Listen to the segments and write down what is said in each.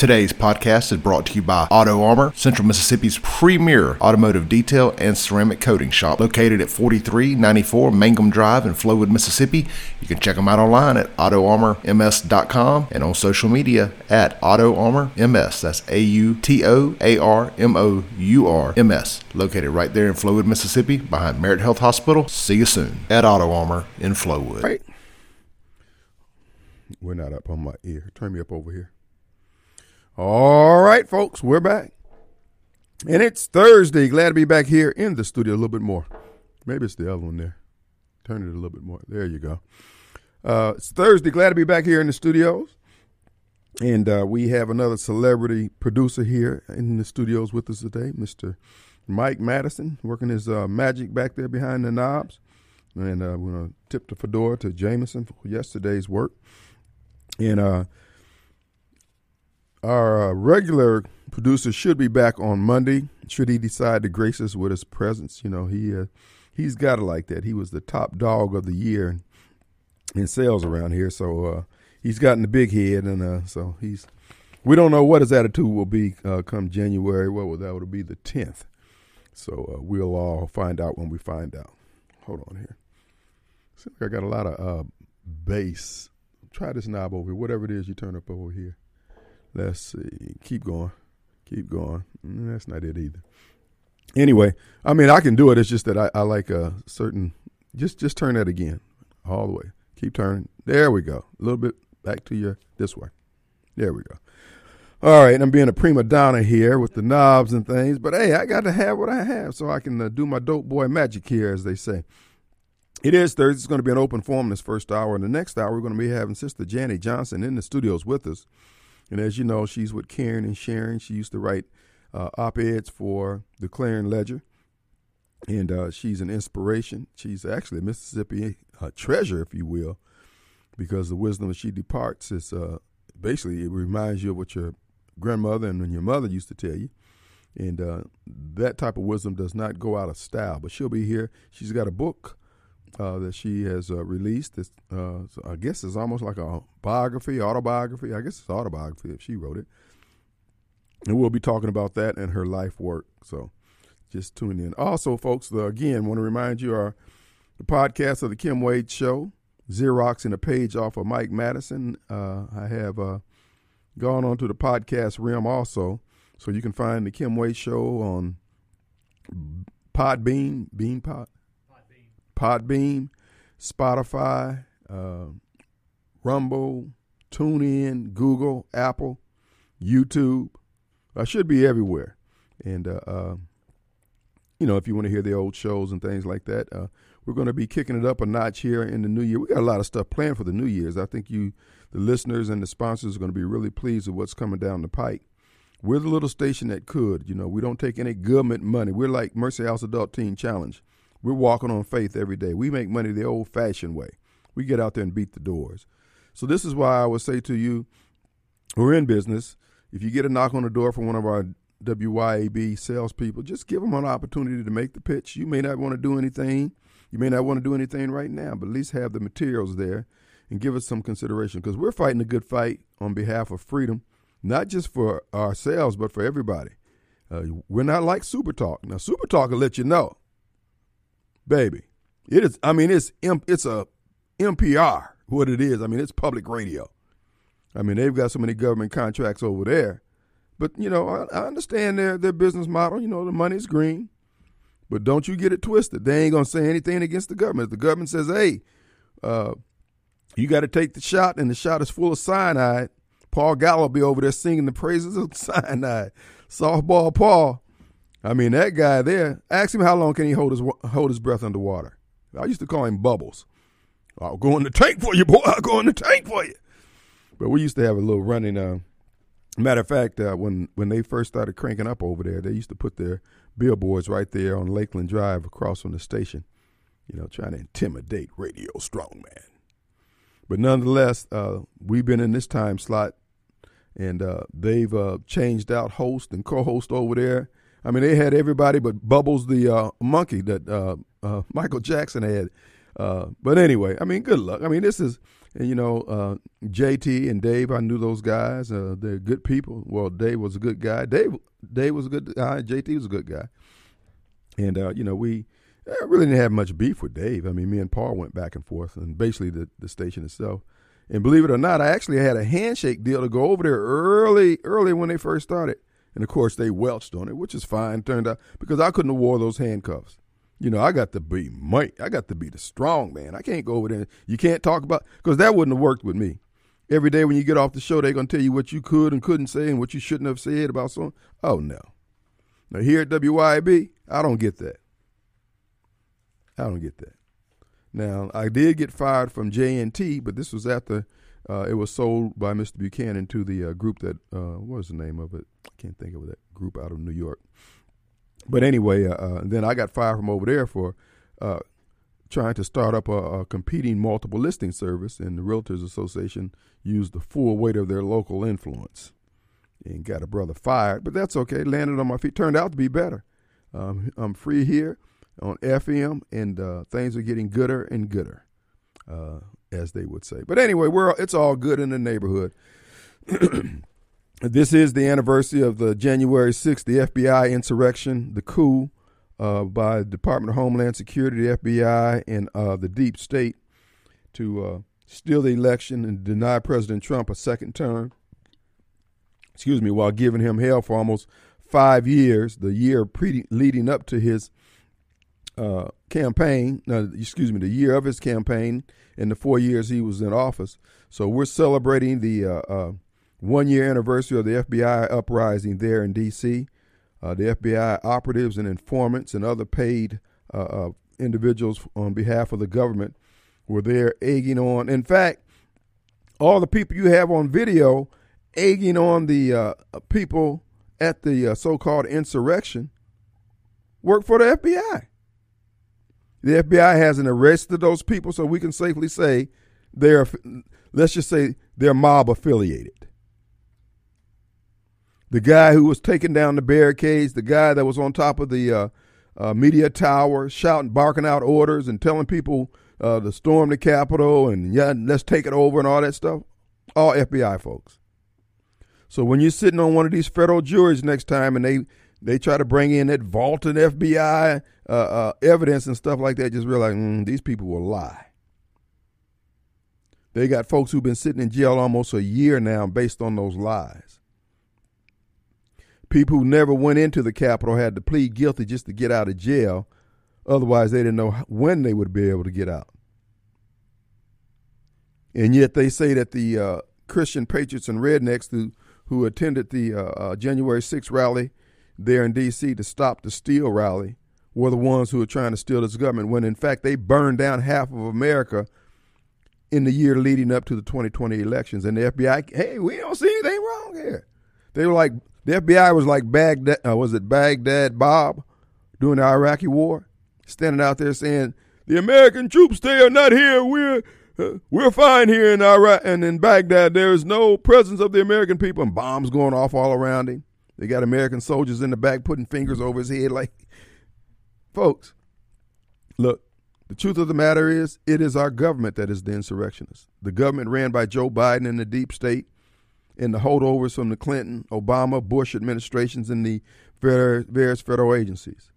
Today's podcast is brought to you by Auto Armour, Central Mississippi's premier automotive detail and ceramic coating shop, located at 4394 Mangum Drive in Flowood, Mississippi. You can check them out online at autoarmourms.com and on social media at Auto Armour MS. That's A U T O A R M O U R M S, located right there in Flowood, Mississippi, behind Merit Health Hospital. See you soon at Auto Armour in Flowood. Right. We're not up on my ear. Turn me up over here. All right, folks, we're back. And it's Thursday. Glad to be back here in the studio a little bit more. Maybe it's the other one there. Turn it a little bit more. There you go. Uh, it's Thursday. Glad to be back here in the studios. And uh, we have another celebrity producer here in the studios with us today, Mr. Mike Madison, working his uh, magic back there behind the knobs. And uh, we're going to tip the fedora to Jameson for yesterday's work. And uh, our uh, regular producer should be back on Monday. Should he decide to grace us with his presence, you know he uh, he's got it like that. He was the top dog of the year in sales around here, so uh, he's gotten the big head, and uh, so he's. We don't know what his attitude will be uh, come January. What will that would be the tenth? So uh, we'll all find out when we find out. Hold on here. Seems like I got a lot of bass. Try this knob over here. Whatever it is you turn up over here. Let's see. Keep going. Keep going. Mm, that's not it either. Anyway, I mean, I can do it. It's just that I, I like a certain. Just just turn that again, all the way. Keep turning. There we go. A little bit back to your this way. There we go. All right, I'm being a prima donna here with the knobs and things, but hey, I got to have what I have so I can uh, do my dope boy magic here, as they say. It is Thursday. It's going to be an open forum this first hour. In the next hour, we're going to be having Sister Janet Johnson in the studios with us. And as you know, she's with Karen and Sharon. She used to write uh, op eds for the Clarion Ledger. And uh, she's an inspiration. She's actually a Mississippi uh, treasure, if you will, because the wisdom that she departs is uh, basically, it reminds you of what your grandmother and your mother used to tell you. And uh, that type of wisdom does not go out of style. But she'll be here. She's got a book uh, that she has uh, released. Uh, I guess it's almost like a biography, autobiography. I guess it's autobiography if she wrote it. And we'll be talking about that and her life work. So just tune in. Also, folks, again, want to remind you our the podcast of the Kim Wade Show, Xeroxing a page off of Mike Madison. Uh, I have uh, gone on to the podcast realm also. So you can find the Kim Wade Show on Podbean, Beanpod, Podbean, Spotify, uh, Rumble, TuneIn, Google, Apple, YouTube. I should be everywhere. And, uh, uh, you know, if you want to hear the old shows and things like that, uh, we're going to be kicking it up a notch here in the new year. We got a lot of stuff planned for the New Year's. I think you, the listeners and the sponsors, are going to be really pleased with what's coming down the pike. We're the little station that could. You know, we don't take any government money. We're like Mercy House Adult Teen Challenge. We're walking on faith every day. We make money the old fashioned way. We get out there and beat the doors. So, this is why I would say to you, we're in business. If you get a knock on the door from one of our WYAB salespeople, just give them an opportunity to make the pitch. You may not want to do anything. You may not want to do anything right now, but at least have the materials there and give us some consideration because we're fighting a good fight on behalf of freedom, not just for ourselves, but for everybody. Uh, we're not like Super Talk. Now, Super Talk will let you know baby. It is. I mean, it's it's a NPR. What it is. I mean, it's public radio. I mean, they've got so many government contracts over there. But you know, I, I understand their their business model. You know, the money's green. But don't you get it twisted. They ain't gonna say anything against the government. If the government says, "Hey, uh, you got to take the shot," and the shot is full of cyanide, Paul Gallo be over there singing the praises of cyanide. Softball Paul I mean, that guy there, ask him how long can he hold his hold his breath underwater. I used to call him Bubbles. I'll go in the tank for you, boy. I'll go in the tank for you. But we used to have a little running. Uh, matter of fact, uh, when when they first started cranking up over there, they used to put their billboards right there on Lakeland Drive across from the station. You know, trying to intimidate Radio Strongman. But nonetheless, uh, we've been in this time slot, and uh, they've uh, changed out host and co-host over there I mean, they had everybody but Bubbles the uh, monkey that uh, uh, Michael Jackson had. Uh, but anyway, I mean, good luck. I mean, this is you know, uh, JT and Dave, I knew those guys. Uh, they're good people. Well, Dave was a good guy. Dave, Dave was a good guy. JT was a good guy. And you know, we really didn't have much beef with Dave. I mean, me and Paul went back and forth, and basically the the station itself. And believe it or not, I actually had a handshake deal to go over there early, early when they first started. And of course, they welched on it, which is fine. Turned out because I couldn't have wore those handcuffs. You know, I got to be might. I got to be the strong man. I can't go over there. You can't talk about because that wouldn't have worked with me. Every day when you get off the show, they're gonna tell you what you could and couldn't say and what you shouldn't have said about someone. Oh no. Now here at WYB, I don't get that. I don't get that. Now I did get fired from JNT, but this was after uh, it was sold by Mr. Buchanan to the uh, group that uh, what was the name of it? I can't think of that group out of New York. But anyway, uh, uh, then I got fired from over there for uh, trying to start up a, a, competing multiple listing service, and the Realtors Association used the full weight of their local influence and got a brother fired. But that's okay. Landed on my feet. Turned out to be better. Um, I'm free here on FM, and things are getting gooder and gooder, as they would say. But anyway, we're it's all good in the neighborhood. This is the anniversary of the January 6th, the FBI insurrection, the coup uh, by the Department of Homeland Security, the FBI, and uh, the deep state to uh, steal the election and deny President Trump a second term. Excuse me, while giving him hell for almost five years, the year pre- leading up to his uh, campaign, excuse me, the year of his campaign, and the four years he was in office. So we're celebrating the uh, uh, one year anniversary of the FBI uprising there in D.C. Uh, the FBI operatives and informants and other paid uh, uh, individuals on behalf of the government were there egging on. In fact, all the people you have on video egging on the uh, people at the uh, so called insurrection work for the FBI. The FBI hasn't arrested those people, so we can safely say they're, let's just say, they're mob affiliated the guy who was taking down the barricades, the guy that was on top of the uh, uh, media tower shouting, barking out orders and telling people uh, to storm the Capitol and yeah, let's take it over and all that stuff. All FBI folks. So when you're sitting on one of these federal juries next time and they they try to bring in that vaulted FBI uh, uh, evidence and stuff like that, just realize mm, these people will lie. They got folks who've been sitting in jail almost a year now based on those lies people who never went into the Capitol had to plead guilty just to get out of jail. Otherwise, they didn't know when they would be able to get out. And yet, they say that the uh, Christian patriots and rednecks who, who attended the uh, uh, January 6th rally there in D.C. to stop the steal rally were the ones who were trying to steal this government, when in fact they burned down half of America in the year leading up to the 2020 elections. And the FBI, hey, we don't see anything wrong here. They were like the FBI was like Baghdad, uh, was it Baghdad Bob during the Iraqi war, standing out there saying, "The American troops they are not here. We're uh, we're fine here in Iraq and in Baghdad. There is no presence of the American people, and bombs going off all around him. They got American soldiers in the back putting fingers over his head, like, folks, look." The truth of the matter is, it is our government that is the insurrectionist. The government ran by Joe Biden and the deep state and the holdovers from the Clinton, Obama, Bush administrations and the various federal agencies.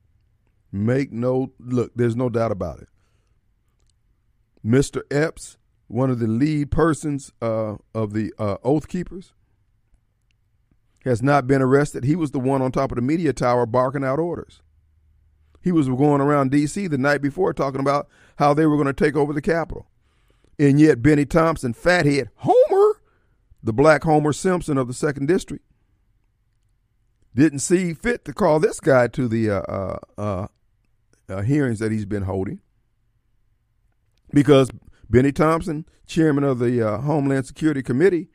Make no look, there's no doubt about it. Mr. Epps, one of the lead persons uh, of the uh, Oath Keepers, has not been arrested. He was the one on top of the media tower barking out orders. He was going around D.C. the night before talking about how they were going to take over the Capitol. And yet, Bennie Thompson, fathead Homer, the black Homer Simpson of the second district, didn't see fit to call this guy to the uh, uh, uh, uh, hearings that he's been holding because Bennie Thompson, chairman of the uh, Homeland Security Committee,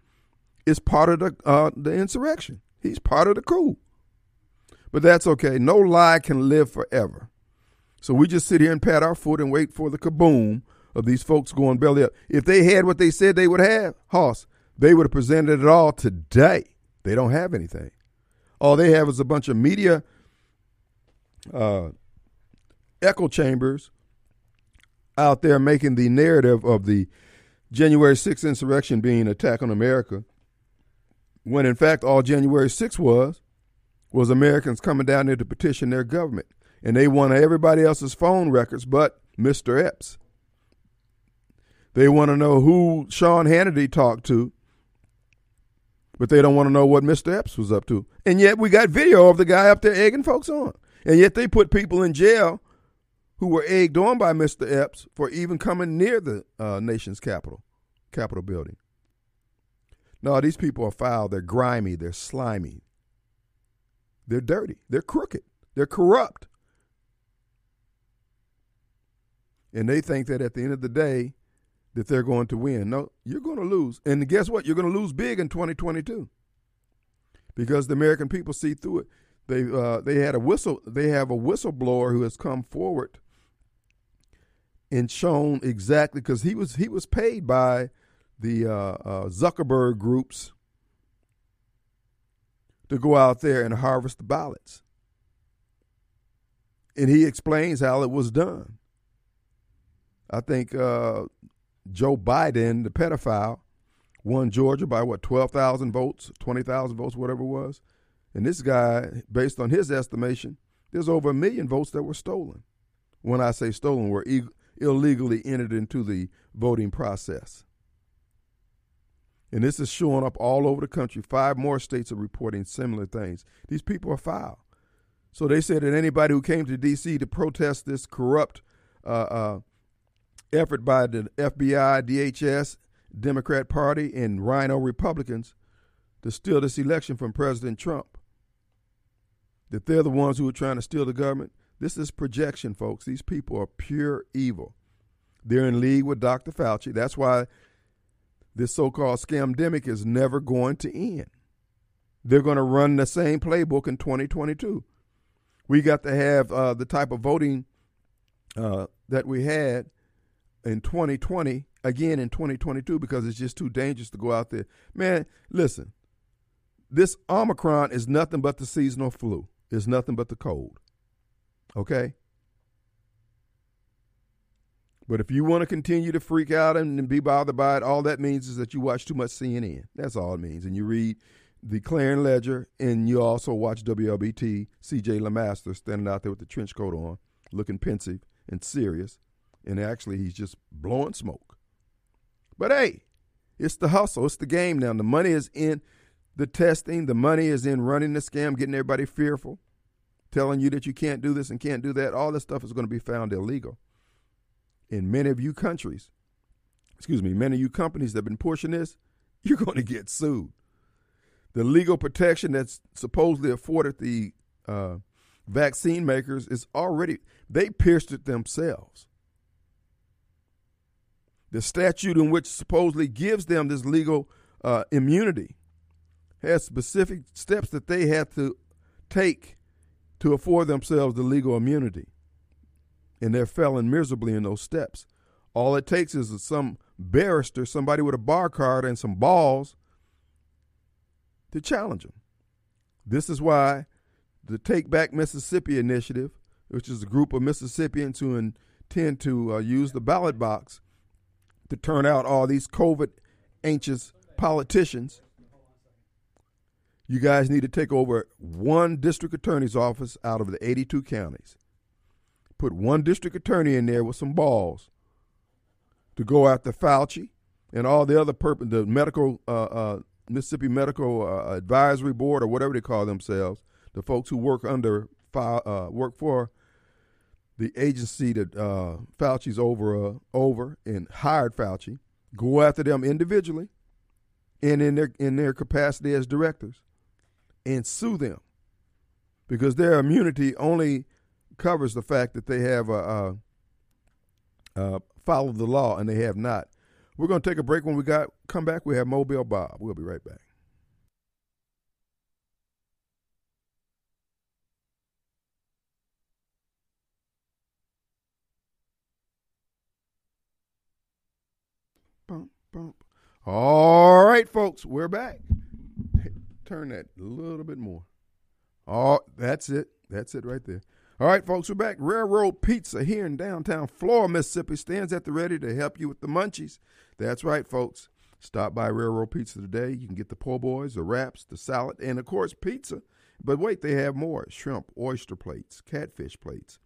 is part of the uh, the insurrection. He's part of the coup. But that's okay. No lie can live forever. So we just sit here and pat our foot and wait for the kaboom of these folks going belly up. If they had what they said they would have, Hoss, they would have presented it all today. They don't have anything. All they have is a bunch of media uh, echo chambers out there making the narrative of the January 6th insurrection being an attack on America, when in fact all January 6th was was Americans coming down there to petition their government. And they wanted everybody else's phone records but Mr. Epps. They want to know who Sean Hannity talked to, but they don't want to know what Mr. Epps was up to. And yet we got video of the guy up there egging folks on. And yet they put people in jail who were egged on by Mr. Epps for even coming near the uh, nation's capital, Capitol building. No, these people are foul. They're grimy. They're slimy. They're dirty. They're crooked. They're corrupt. And they think that at the end of the day, that they're going to win. No, you're going to lose. And guess what? You're going to lose big in 2022 because the American people see through it. They uh, they had a whistle. They have a whistleblower who has come forward and shown exactly because he was he was paid by the uh, uh, Zuckerberg groups to go out there and harvest the ballots, and he explains how it was done. I think uh, Joe Biden, the pedophile, won Georgia by what twelve thousand votes, twenty thousand votes, whatever it was, and this guy, based on his estimation, there's over a million votes that were stolen. When I say stolen, were illegally entered into the voting process. And this is showing up all over the country. Five more states are reporting similar things. These people are foul. So they said that anybody who came to D.C. to protest this corrupt uh, uh, effort by the FBI, DHS, Democrat Party, and RINO Republicans to steal this election from President Trump, that they're the ones who are trying to steal the government, this is projection, folks. These people are pure evil. They're in league with Dr. Fauci. That's why this so called scamdemic is never going to end. They're going to run the same playbook in 2022. We got to have uh, the type of voting uh, that we had in 2020 again in 2022 because it's just too dangerous to go out there. Man, listen, this Omicron is nothing but the seasonal flu. It's nothing but the cold. Okay? But if you want to continue to freak out and be bothered by it, all that means is that you watch too much CNN. That's all it means. And you read the Clarion Ledger, and you also watch WLBT, CJ LeMaster standing out there with the trench coat on, looking pensive and serious. And actually, he's just blowing smoke. But hey, it's the hustle. It's the game now. The money is in the testing, the money is in running the scam, getting everybody fearful telling you that you can't do this and can't do that, all this stuff is going to be found illegal. In many of you countries, excuse me, many of you companies that have been pushing this, you're going to get sued. The legal protection that's supposedly afforded the uh, vaccine makers is already, they pierced it themselves. The statute in which supposedly gives them this legal uh, immunity has specific steps that they have to take to afford themselves the legal immunity. And they're failing miserably in those steps. All it takes is some barrister, somebody with a bar card and some balls to challenge them. This is why the Take Back Mississippi initiative, which is a group of Mississippians who intend to uh, use the ballot box to turn out all these COVID anxious politicians you guys need to take over one district attorney's office out of the 82 counties. Put one district attorney in there with some balls to go after Fauci and all the other the medical uh, uh, Mississippi Medical uh, Advisory Board or whatever they call themselves, the folks who work under uh, work for the agency that uh, Fauci's over uh, over and hired Fauci. Go after them individually and in their in their capacity as directors and sue them because their immunity only covers the fact that they have uh, uh, followed the law and they have not. We're going to take a break. When we got come back, we have Mobile Bob. We'll be right back. Bump, bump. All right, folks, we're back turn that a little bit more. Oh, that's it. That's it right there. All right, folks, we're back. Railroad Pizza here in downtown Flora, Mississippi stands at the ready to help you with the munchies. That's right, folks. Stop by Railroad Pizza today. You can get the po' boys, the wraps, the salad, and of course, pizza. But wait, they have more shrimp, oyster plates, catfish plates,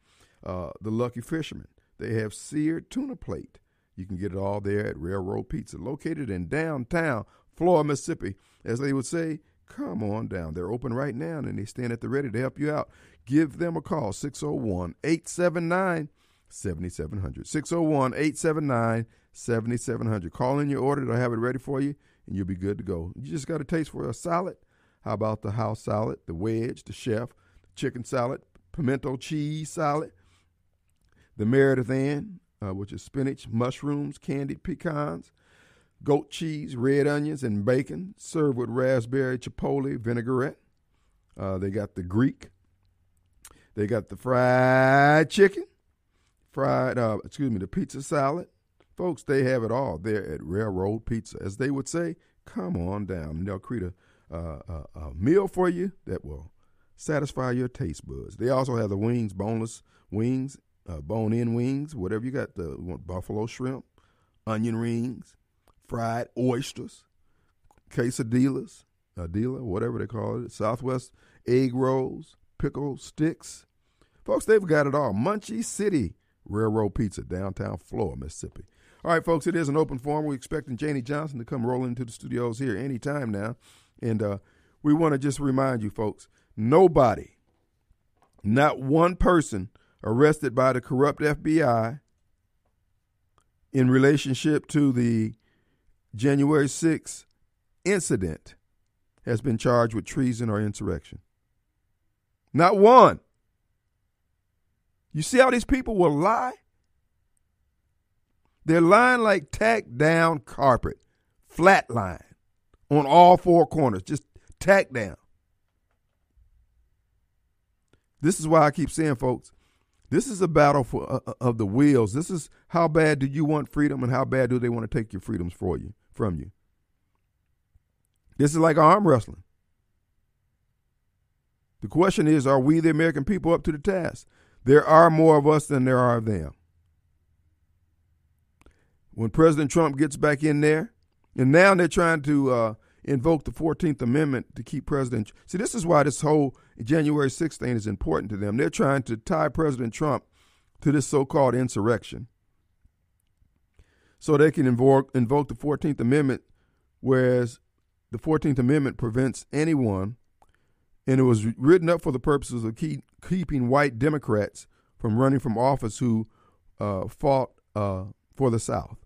uh, the Lucky Fisherman. They have seared tuna plate. You can get it all there at Railroad Pizza, located in downtown Flora, Mississippi. As they would say, come on down. They're open right now and they stand at the ready to help you out. Give them a call, 601 879 7700. 601 879 7700. Call in your order, they'll have it ready for you, and you'll be good to go. You just got a taste for a salad. How about the house salad, the wedge, the chef, the chicken salad, pimento cheese salad, the Meredith Ann, uh, which is spinach, mushrooms, candied pecans, goat cheese, red onions, and bacon, served with raspberry chipotle vinaigrette. Uh, they got the Greek. They got the fried chicken, fried, uh, excuse me, the pizza salad. Folks, they have it all there at Railroad Pizza. As they would say, come on down and they'll create a, uh, a, a meal for you that will satisfy your taste buds. They also have the wings, boneless wings, uh, bone-in wings, whatever you got. The buffalo shrimp, onion rings, fried oysters, quesadillas, a dealer, whatever they call it, Southwest egg rolls, pickle sticks. Folks, they've got it all. Munchie City Railroad Pizza, downtown Flora, Mississippi. All right, folks, it is an open forum. We're expecting Janie Johnson to come rolling into the studios here anytime now. And uh, we want to just remind you, folks, nobody, not one person arrested by the corrupt FBI in relationship to the January 6th incident has been charged with treason or insurrection. Not one. You see how these people will lie? They're lying like tacked down carpet, flat line on all four corners, just tacked down. This is why I keep saying, folks, this is a battle for uh, uh, of the wheels. This is how bad do you want freedom, and how bad do they want to take your freedoms for you from you. This is like arm wrestling. The question is, are we the American people up to the task? There are more of us than there are of them. When President Trump gets back in there, and now they're trying to uh, invoke the 14th Amendment to keep President. See, this is why this whole January 6th thing is important to them. They're trying to tie President Trump to this so called insurrection so they can invoke, invoke the 14th Amendment, whereas the 14th Amendment prevents anyone, and it was written up for the purposes of keep, keeping white Democrats from running from office who uh, fought uh, for the South.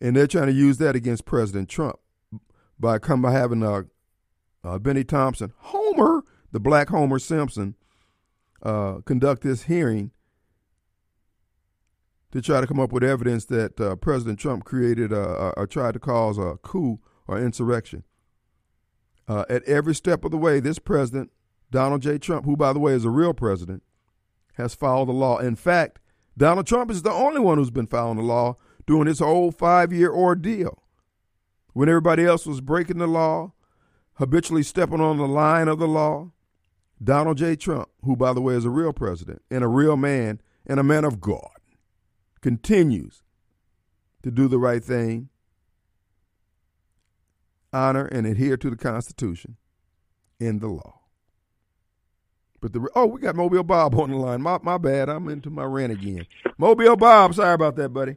And they're trying to use that against President Trump by come by having uh, uh, Bennie Thompson, Homer, the black Homer Simpson, uh, conduct this hearing to try to come up with evidence that uh, President Trump created or tried to cause a coup or insurrection. Uh, at every step of the way, this president, Donald J. Trump, who, by the way, is a real president, has followed the law. In fact, Donald Trump is the only one who's been following the law during this whole five year ordeal. When everybody else was breaking the law, habitually stepping on the line of the law, Donald J. Trump, who, by the way, is a real president and a real man and a man of God, continues to do the right thing, honor and adhere to the Constitution and the law. But the oh, we got Mobile Bob on the line. My my bad. I'm into my rant again. Mobile Bob, sorry about that, buddy.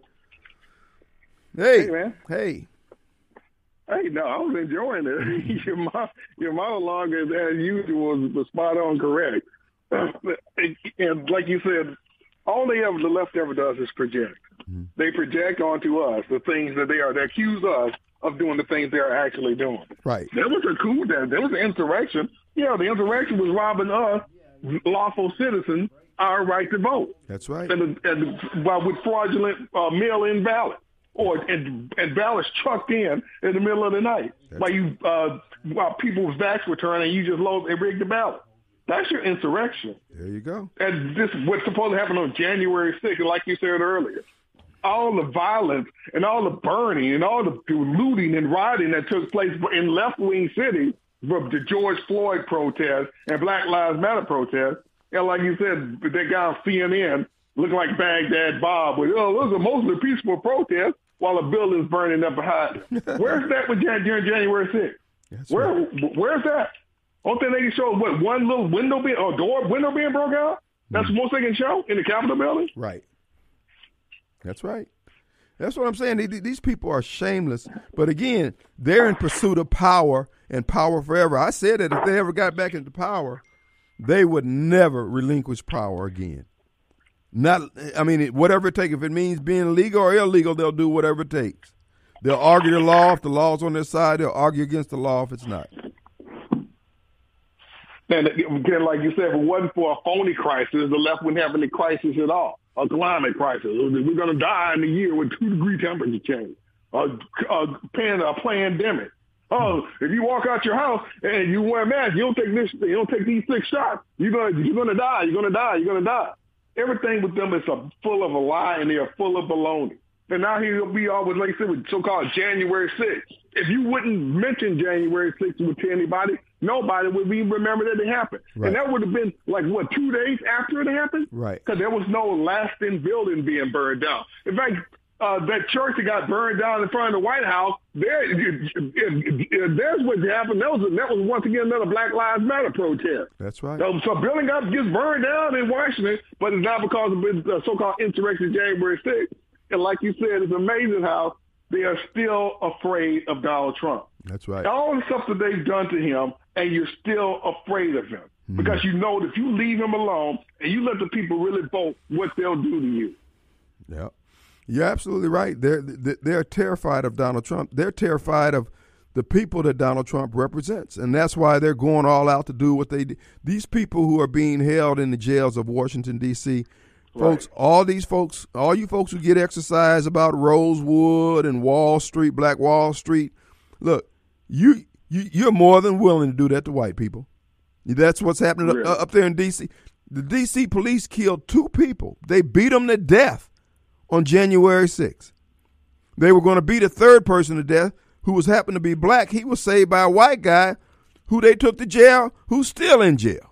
Hey, hey man. Hey. Hey, no, I was enjoying it. your your monologue, is as usual, was spot on correct. and like you said, all they ever the left ever does is project. Mm-hmm. They project onto us the things that they are. They accuse us of doing the things they are actually doing. Right. There was a coup. There, there was an insurrection. Yeah, the insurrection was robbing us, lawful citizens, our right to vote. That's right. And, and, with fraudulent uh, mail-in ballots or and, and ballots trucked in in the middle of the night That's while you uh, while people's backs were turned and you just load and rigged the ballot. That's your insurrection. There you go. And this what's supposed to happen on January 6th, like you said earlier. All the violence and all the burning and all the looting and rioting that took place in left-wing cities from the George Floyd protest and Black Lives Matter protest. And like you said, that guy on CNN looked like Baghdad Bob with, oh, those are mostly peaceful protests while a building's burning up behind. Where's that with during January 6th? That's Where, right. Where's that? Only thing they can show what one little window being or door window being broke out. That's mm. the most they can show in the Capitol building. Right. That's right. That's what I'm saying. These people are shameless. But again, they're in pursuit of power and power forever. I said that if they ever got back into power, they would never relinquish power again. Not, I mean, whatever it takes. If it means being legal or illegal, they'll do whatever it takes. They'll argue the law if the law's on their side. They'll argue against the law if it's not. And again, like you said, if it wasn't for a phony crisis, the left wouldn't have any crisis at all. A climate crisis. We're going to die in a year with two degree temperature change. A, a, a pandemic. Oh, if you walk out your house and you wear a mask, you don't take this, you don't take these six shots. You're gonna, you're gonna die. You're gonna die. You're gonna die. Everything with them is a, full of a lie and they are full of baloney. And now he'll be always, like I said, with so-called January 6th. If you wouldn't mention January 6th to anybody, nobody would even remember that it happened. Right. And that would have been like, what, two days after it happened? Right. Because there was no lasting building being burned down. In fact, uh, that church that got burned down in front of the White House, there, there's what happened. That was that was once again another Black Lives Matter protest. That's right. So, so building up gets burned down in Washington, but it's not because of the so-called insurrection January 6th. And like you said, it's amazing how they are still afraid of Donald Trump. That's right. All the stuff that they've done to him, and you're still afraid of him. Mm-hmm. Because you know that if you leave him alone and you let the people really vote, what they'll do to you. Yeah. You're absolutely right. They're they're terrified of Donald Trump. They're terrified of the people that Donald Trump represents, and that's why they're going all out to do what they do. These people who are being held in the jails of Washington D.C. Right. Folks, all these folks, all you folks who get exercise about Rosewood and Wall Street, Black Wall Street, look, you you you're more than willing to do that to white people. That's what's happening really? up, up there in D.C. The D.C. police killed two people. They beat them to death on January 6th. They were going to beat a third person to death who was happened to be black. He was saved by a white guy who they took to jail, who's still in jail.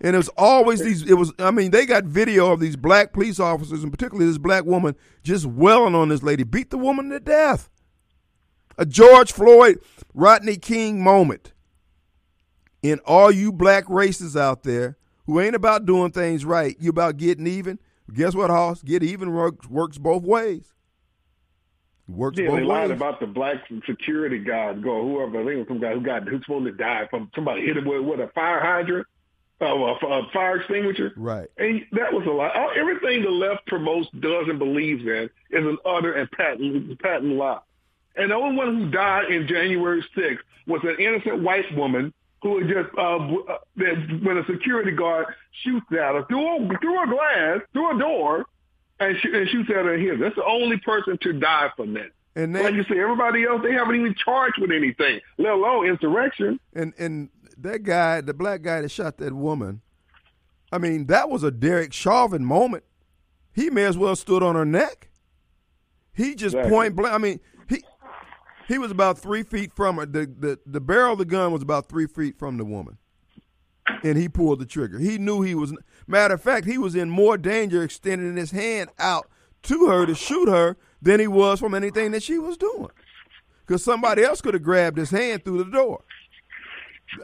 And it was always these, it was, I mean, they got video of these black police officers, and particularly this black woman, just welling on this lady, beat the woman to death. A George Floyd, Rodney King moment. In all you black races out there who ain't about doing things right, you about getting even, Guess what, Hoss? Get even works, works both ways. Works yeah, both they ways. lied about the black security guard, go whoever. I think it was some guy who got who's supposed to die from somebody hit him with, with a fire hydrant, uh, a, a fire extinguisher. Right. And that was a lie. Everything the left promotes, does, and believes in is an utter and patent patent lie. And the only one who died in January 6th was an innocent white woman who would just uh, uh when a security guard shoots at her through a, through a glass, through a door, and, sh- and shoots at her in here. That's the only person to die from that. And like you say, everybody else they haven't even charged with anything, let alone insurrection. And and that guy, the black guy that shot that woman, I mean, that was a Derek Chauvin moment. He may as well stood on her neck. He just exactly. point blank. I mean, he he was about three feet from her. The, the, the barrel of the gun was about three feet from the woman. And he pulled the trigger. He knew he was, matter of fact, he was in more danger extending his hand out to her to shoot her than he was from anything that she was doing. Because somebody else could have grabbed his hand through the door.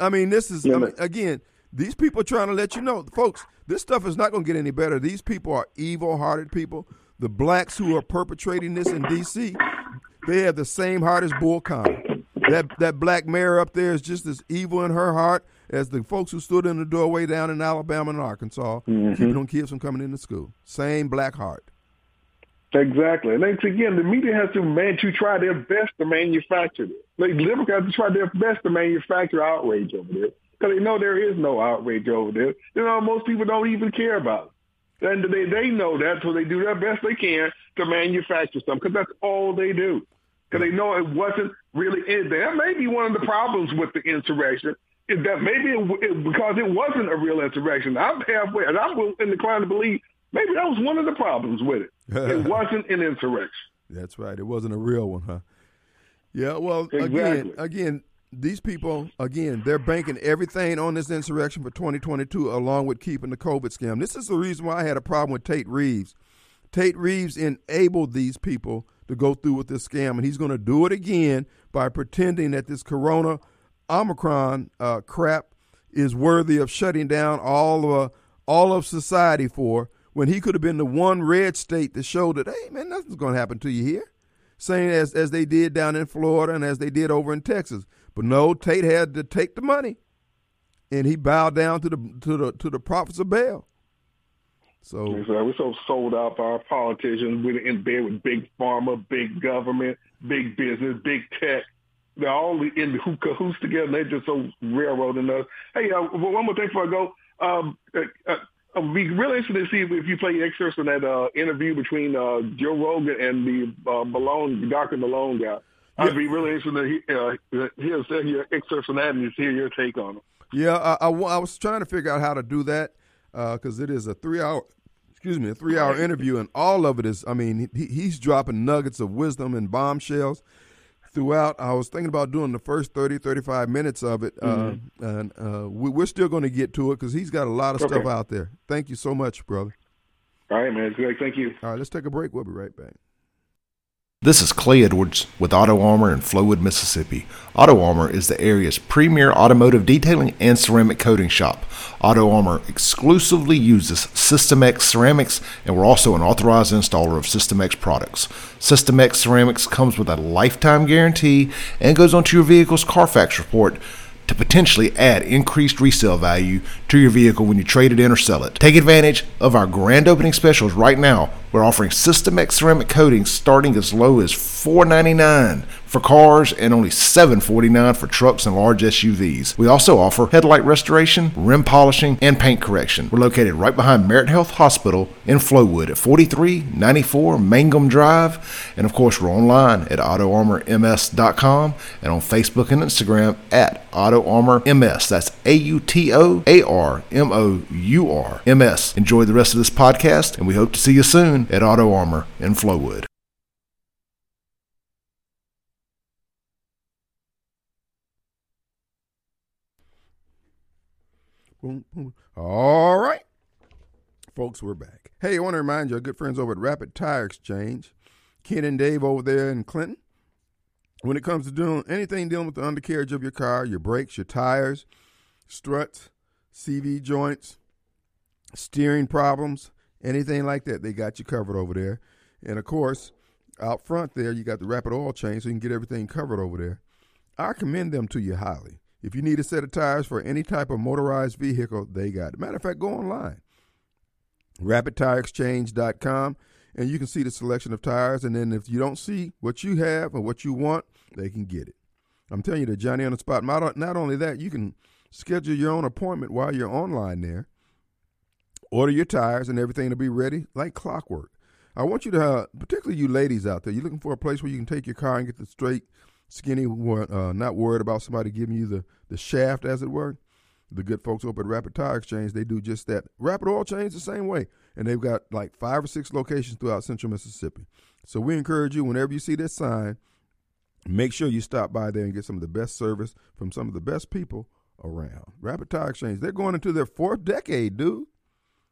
I mean, this is, yeah, I mean, again, these people are trying to let you know, folks, this stuff is not going to get any better. These people are evil hearted people. The blacks who are perpetrating this in D.C., they have the same heart as Bull Connor. That that black mayor up there is just as evil in her heart as the folks who stood in the doorway down in Alabama and Arkansas, mm-hmm. keeping them kids from coming into school. Same black heart. Exactly. And then again, the media has to man to try their best to manufacture it. Like to try their best to manufacture outrage over this because they know there is no outrage over this. You know, most people don't even care about it. And they they know that, so they do their best they can to manufacture something because that's all they do because they know it wasn't really in there. May be one of the problems with the insurrection is that maybe it, it, because it wasn't a real insurrection. I'm halfway, and I'm inclined to believe maybe that was one of the problems with it. It wasn't an insurrection. That's right. It wasn't a real one, huh? Yeah. Well, exactly. again, again, these people, again, they're banking everything on this insurrection for 2022, along with keeping the COVID scam. This is the reason why I had a problem with Tate Reeves. Tate Reeves enabled these people to go through with this scam, and he's going to do it again by pretending that this Corona Omicron uh, crap is worthy of shutting down all of uh, all of society for. When he could have been the one red state that showed that, hey man, nothing's going to happen to you here, same as as they did down in Florida and as they did over in Texas. But no, Tate had to take the money, and he bowed down to the to the to the prophets of Baal. So we're so sold out by our politicians. We're in bed with big pharma, big government, big business, big tech. They're all in the cahoots together. They're just so railroading us. Hey, uh, one more thing before I go. Um, uh, uh, I'd be really interested to see if you play excerpts from that uh, interview between uh, Joe Rogan and the uh, Malone, Dr. Malone guy. I'd yeah. be really interested to hear, uh, hear your excerpts from that and hear your take on them. Yeah, I, I, I was trying to figure out how to do that because uh, it is a three hour excuse me, a three hour interview, and all of it is, I mean, he, he's dropping nuggets of wisdom and bombshells throughout. I was thinking about doing the first 30, 35 minutes of it, uh, mm-hmm. uh, and uh, we, are still going to get to it because he's got a lot of okay. stuff out there. Thank you so much, brother. All right, man. Great. Thank you. All right, let's take a break. We'll be right back. This is Clay Edwards with Auto Armour in Flowood, Mississippi. Auto Armour is the area's premier automotive detailing and ceramic coating shop. Auto Armour exclusively uses SystemX ceramics, and we're also an authorized installer of SystemX products. SystemX ceramics comes with a lifetime guarantee and goes onto your vehicle's Carfax report to potentially add increased resale value to your vehicle when you trade it in or sell it. Take advantage of our grand opening specials right now. We're offering SystemX ceramic coatings starting as low as $4.99 for cars and only 749 for trucks and large SUVs. We also offer headlight restoration, rim polishing, and paint correction. We're located right behind Merit Health Hospital in Flowood at 4394 Mangum Drive. And of course, we're online at AutoArmourMS.com and on Facebook and Instagram at AutoArmourMS. That's A U T O A R M O U R M S. Enjoy the rest of this podcast, and we hope to see you soon at Auto Armour in Flowood. All right. Folks, we're back. Hey, I want to remind you, our good friends over at Rapid Tire Exchange, Ken and Dave over there in Clinton. When it comes to doing anything dealing with the undercarriage of your car, your brakes, your tires, struts, CV joints, steering problems, anything like that, they got you covered over there. And of course, out front there, you got the rapid oil change, so you can get everything covered over there. I commend them to you highly. If you need a set of tires for any type of motorized vehicle, they got it. Matter of fact, go online, rapidtireexchange.com, and you can see the selection of tires. And then if you don't see what you have or what you want, they can get it. I'm telling you, the Johnny on the spot. Not only that, you can schedule your own appointment while you're online there. Order your tires and everything to be ready like clockwork. I want you to, uh, particularly you ladies out there, you're looking for a place where you can take your car and get the straight skinny, uh, not worried about somebody giving you the, the shaft, as it were. The good folks over at Rapid Tire Exchange, they do just that. Rapid Oil Change the same way, and they've got like five or six locations throughout Central Mississippi. So we encourage you, whenever you see that sign, make sure you stop by there and get some of the best service from some of the best people around. Rapid Tire Exchange, they're going into their fourth decade, dude.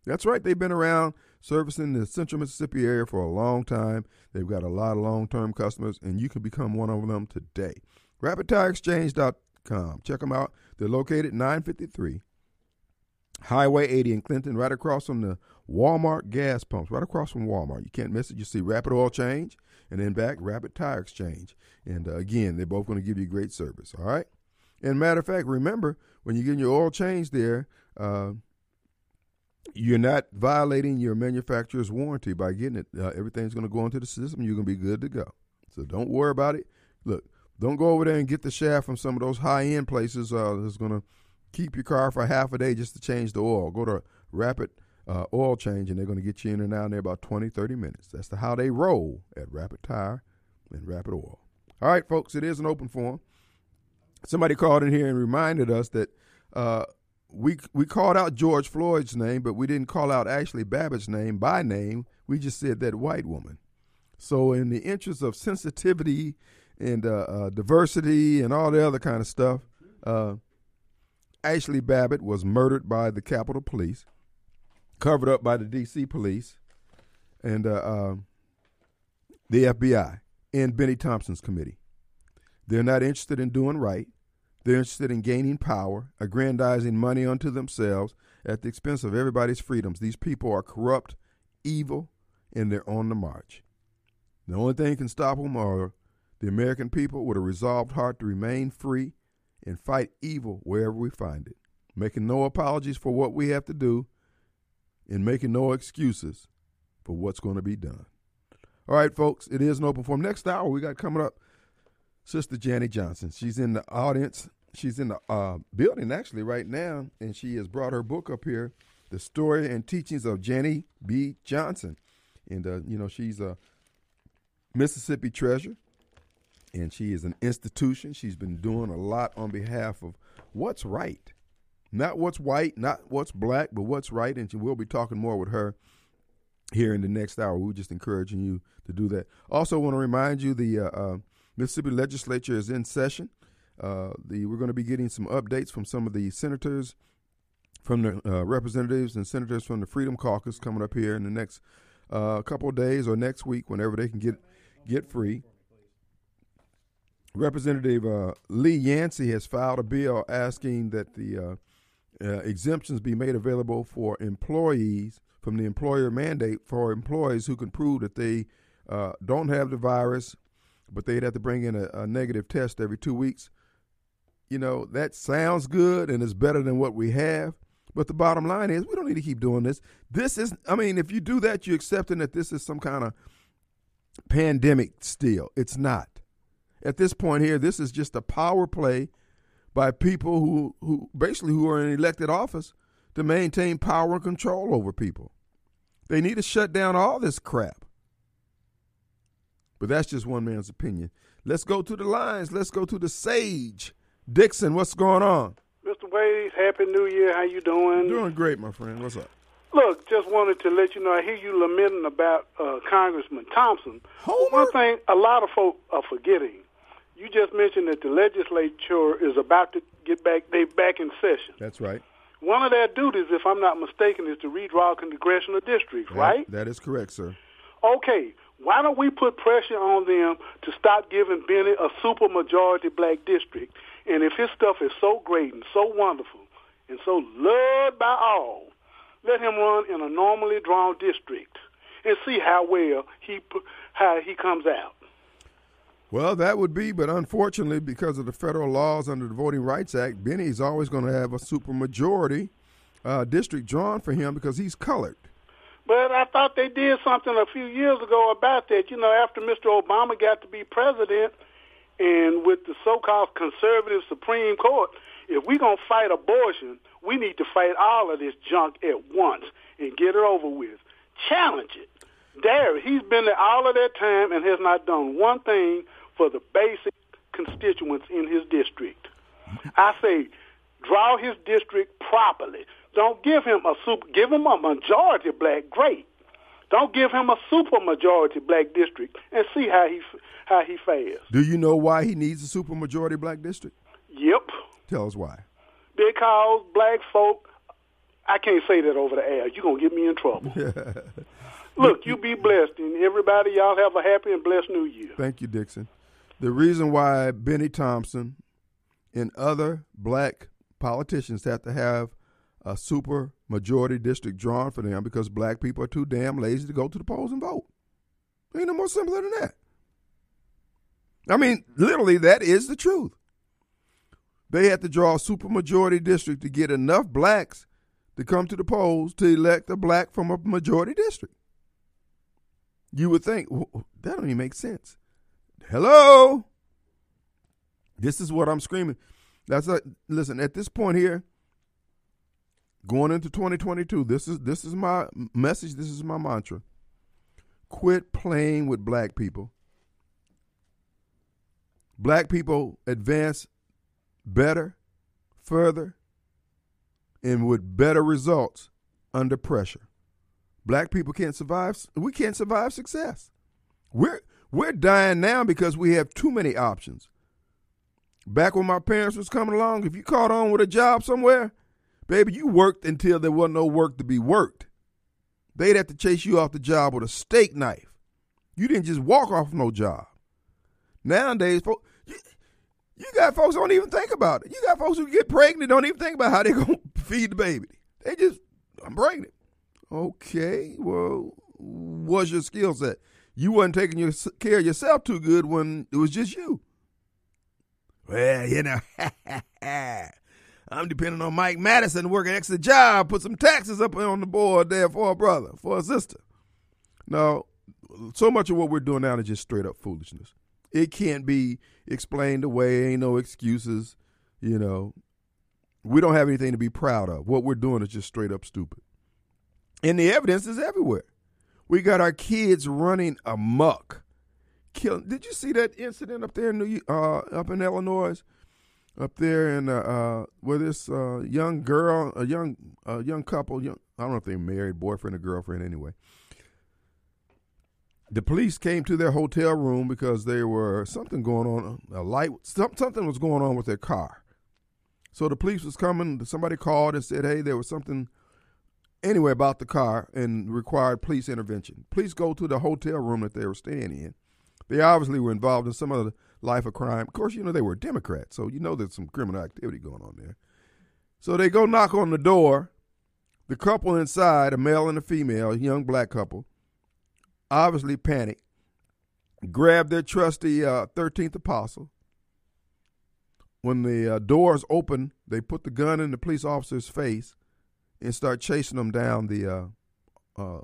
That's right, they've been around servicing the central Mississippi area for a long time. They've got a lot of long term customers, and you can become one of them today. RapidTireExchange.com. Check them out. They're located 953 Highway 80 in Clinton, right across from the Walmart gas pumps, right across from Walmart. You can't miss it. You see Rapid Oil Change, and then back Rapid Tire Exchange. And uh, again, they're both going to give you great service. All right. And matter of fact, remember when you get your oil change there, uh, you're not violating your manufacturer's warranty by getting it. Uh, everything's going to go into the system. You're going to be good to go. So don't worry about it. Look, don't go over there and get the shaft from some of those high end places uh, that's going to keep your car for half a day just to change the oil. Go to Rapid uh, Oil Change, and they're going to get you in and out in there about 20, 30 minutes. That's the, how they roll at Rapid Tire and Rapid Oil. All right, folks, it is an open forum. Somebody called in here and reminded us that uh, we we called out George Floyd's name, but we didn't call out Ashli Babbitt's name by name. We just said that white woman. So, in the interest of sensitivity and uh, uh, diversity and all the other kind of stuff. Uh, Ashli Babbitt was murdered by the Capitol Police, covered up by the D.C. Police, and uh, um, the FBI and Bennie Thompson's committee. They're not interested in doing right. They're interested in gaining power, aggrandizing money unto themselves at the expense of everybody's freedoms. These people are corrupt, evil, and they're on the march. The only thing that can stop them are the American people with a resolved heart to remain free and fight evil wherever we find it, making no apologies for what we have to do and making no excuses for what's going to be done. All right, folks, it is an open forum. Next hour, we got coming up Sister Janet Johnson. She's in the audience. She's in the uh, building actually right now, and she has brought her book up here, "The Story and Teachings of Jannie B. Johnson." And uh, you know, she's a Mississippi treasure, and she is an institution. She's been doing a lot on behalf of what's right, not what's white, not what's black, but what's right. And we'll be talking more with her here in the next hour. We're just encouraging you to do that. Also, want to remind you the uh, uh, Mississippi legislature is in session. Uh, the we're going to be getting some updates from some of the senators, from the uh, representatives and senators from the Freedom Caucus coming up here in the next uh, couple of days or next week, whenever they can get get free. Representative uh, Lee Yancey has filed a bill asking that the uh, uh, exemptions be made available for employees from the employer mandate for employees who can prove that they don't have the virus, but they'd have to bring in a, a, negative test every two weeks. You know, that sounds good and is better than what we have. But the bottom line is, we don't need to keep doing this. This is, I mean, if you do that, you're accepting that this is some kind of pandemic still. It's not. At this point here, this is just a power play by people who, who basically who are in elected office to maintain power and control over people. They need to shut down all this crap. But that's just one man's opinion. Let's go to the lines. Let's go to the sage. Dixon, what's going on? Mr. Wade, happy new year. How you doing? Doing great, my friend. What's up? Look, just wanted to let you know. I hear you lamenting about uh, Congressman Thompson. One thing a lot of folk are forgetting. You just mentioned that the legislature is about to get back. They back in session. That's right. One of their duties, if I'm not mistaken, is to redraw congressional districts, That- right? That is correct, sir. Okay, why don't we put pressure on them to stop giving Bennie a super majority black district? And if his stuff is so great and so wonderful and so loved by all, let him run in a normally drawn district and see how well he how he comes out. Well, that would be, but unfortunately, because of the federal laws under the Voting Rights Act, Bennie is always going to have a supermajority uh, district drawn for him because he's colored. But I thought they did something a few years ago about that. You know, after Mr. Obama got to be president, and with the so-called conservative Supreme Court, if we're going to fight abortion, we need to fight all of this junk at once and get it over with. Challenge it. Dare. He's been there all of that time and has not done one thing for the basic constituents in his district. I say, draw his district properly. Don't give him a super. Give him a majority black. Great. Don't give him a super majority black district and see how he how he fares. Do you know why he needs a supermajority black district? Yep. Tell us why. Because black folk, I can't say that over the air. You're gonna get me in trouble. Look, you be blessed, and everybody, y'all have a happy and blessed New Year. Thank you, Dixon. The reason why Bennie Thompson and other black politicians have to have a super majority district drawn for them because black people are too damn lazy to go to the polls and vote. Ain't no more simpler than that. I mean, literally, that is the truth. They had to draw a super majority district to get enough blacks to come to the polls to elect a black from a majority district. You would think "Wh- wh- that don't even make sense. Hello. This is what I'm screaming. That's a listen. At this point here, going into 2022, this is this is my message. This is my mantra. Quit playing with black people. Black people advance better, further, and with better results under pressure. Black people can't survive. We can't survive success. We're We're dying now because we have too many options. Back when my parents was coming along, if you caught on with a job somewhere, baby, you worked until there wasn't no work to be worked. They'd have to chase you off the job with a steak knife. You didn't just walk off no job. Nowadays, folks, you, you got folks don't even think about it. You got folks who get pregnant don't even think about how they're gonna feed the baby. They just, I'm pregnant. Okay, well, what's your skill set? You wasn't taking your care of yourself too good when it was just you. Well, you know, I'm depending on Mike Madison to work an extra job, put some taxes up on the board there for a brother, for a sister. No, so much of what we're doing now is just straight up foolishness. It can't be explained away. Ain't no excuses. You know, we don't have anything to be proud of. What we're doing is just straight up stupid. And the evidence is everywhere. We got our kids running amok. Killing. Did you see that incident up there in New, uh, up in Illinois? Up there and uh, uh, where this uh, young girl, a young a young couple, young I don't know if they're married, boyfriend or girlfriend anyway. The police came to their hotel room because there were something going on, a light, something was going on with their car. So the police was coming. Somebody called and said, "Hey, there was something anyway about the car and required police intervention. Police go to the hotel room that they were staying in. They obviously were involved in some other life of crime. Of course, you know they were Democrats, so you know there's some criminal activity going on there. So they go knock on the door. The couple inside, a male and a female, a young black couple, obviously panic, grab their trusty uh, 13th apostle. When the uh, doors open, they put the gun in the police officer's face and start chasing them down the uh, uh,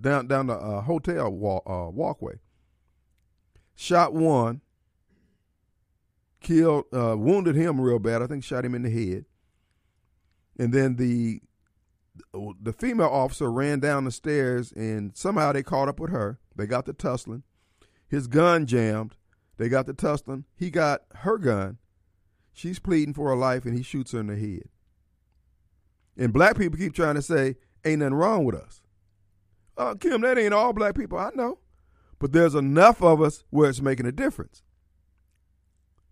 down down the uh, hotel uh, walkway. Shot one, killed, uh, wounded him real bad. I think shot him in the head. And then the the female officer ran down the stairs, and somehow they caught up with her. They got the tussling. His gun jammed. They got the tussling. He got her gun. She's pleading for her life, and he shoots her in the head. And black people keep trying to say, ain't nothing wrong with us. Uh, Kim, that ain't all black people. I know. But there's enough of us where it's making a difference.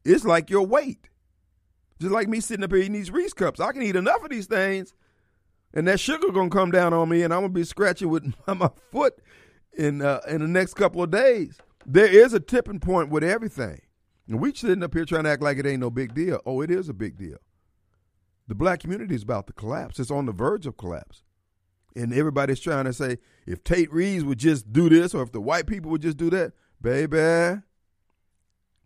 It's like your weight. Just like me sitting up here eating these Reese cups. I can eat enough of these things, and that sugar gonna come down on me, and I'm gonna be scratching with my foot in uh, in the next couple of days. There is a tipping point with everything. And we sitting up here trying to act like it ain't no big deal. Oh, it is a big deal. The black community is about to collapse. It's on the verge of collapse. And everybody's trying to say, if Tate Reeves would just do this, or if the white people would just do that, baby,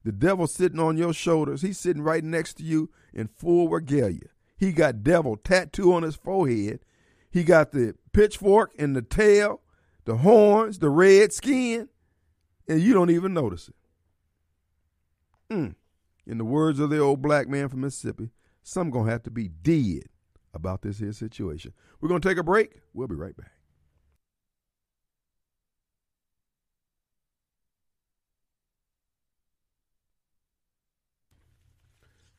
the devil's sitting on your shoulders. He's sitting right next to you in full regalia. He got devil tattoo on his forehead. He got the pitchfork and the tail, the horns, the red skin, and you don't even notice it. Mm. In the words of the old black man from Mississippi, some gonna have to be dead about this here situation. We're gonna take a break. We'll be right back.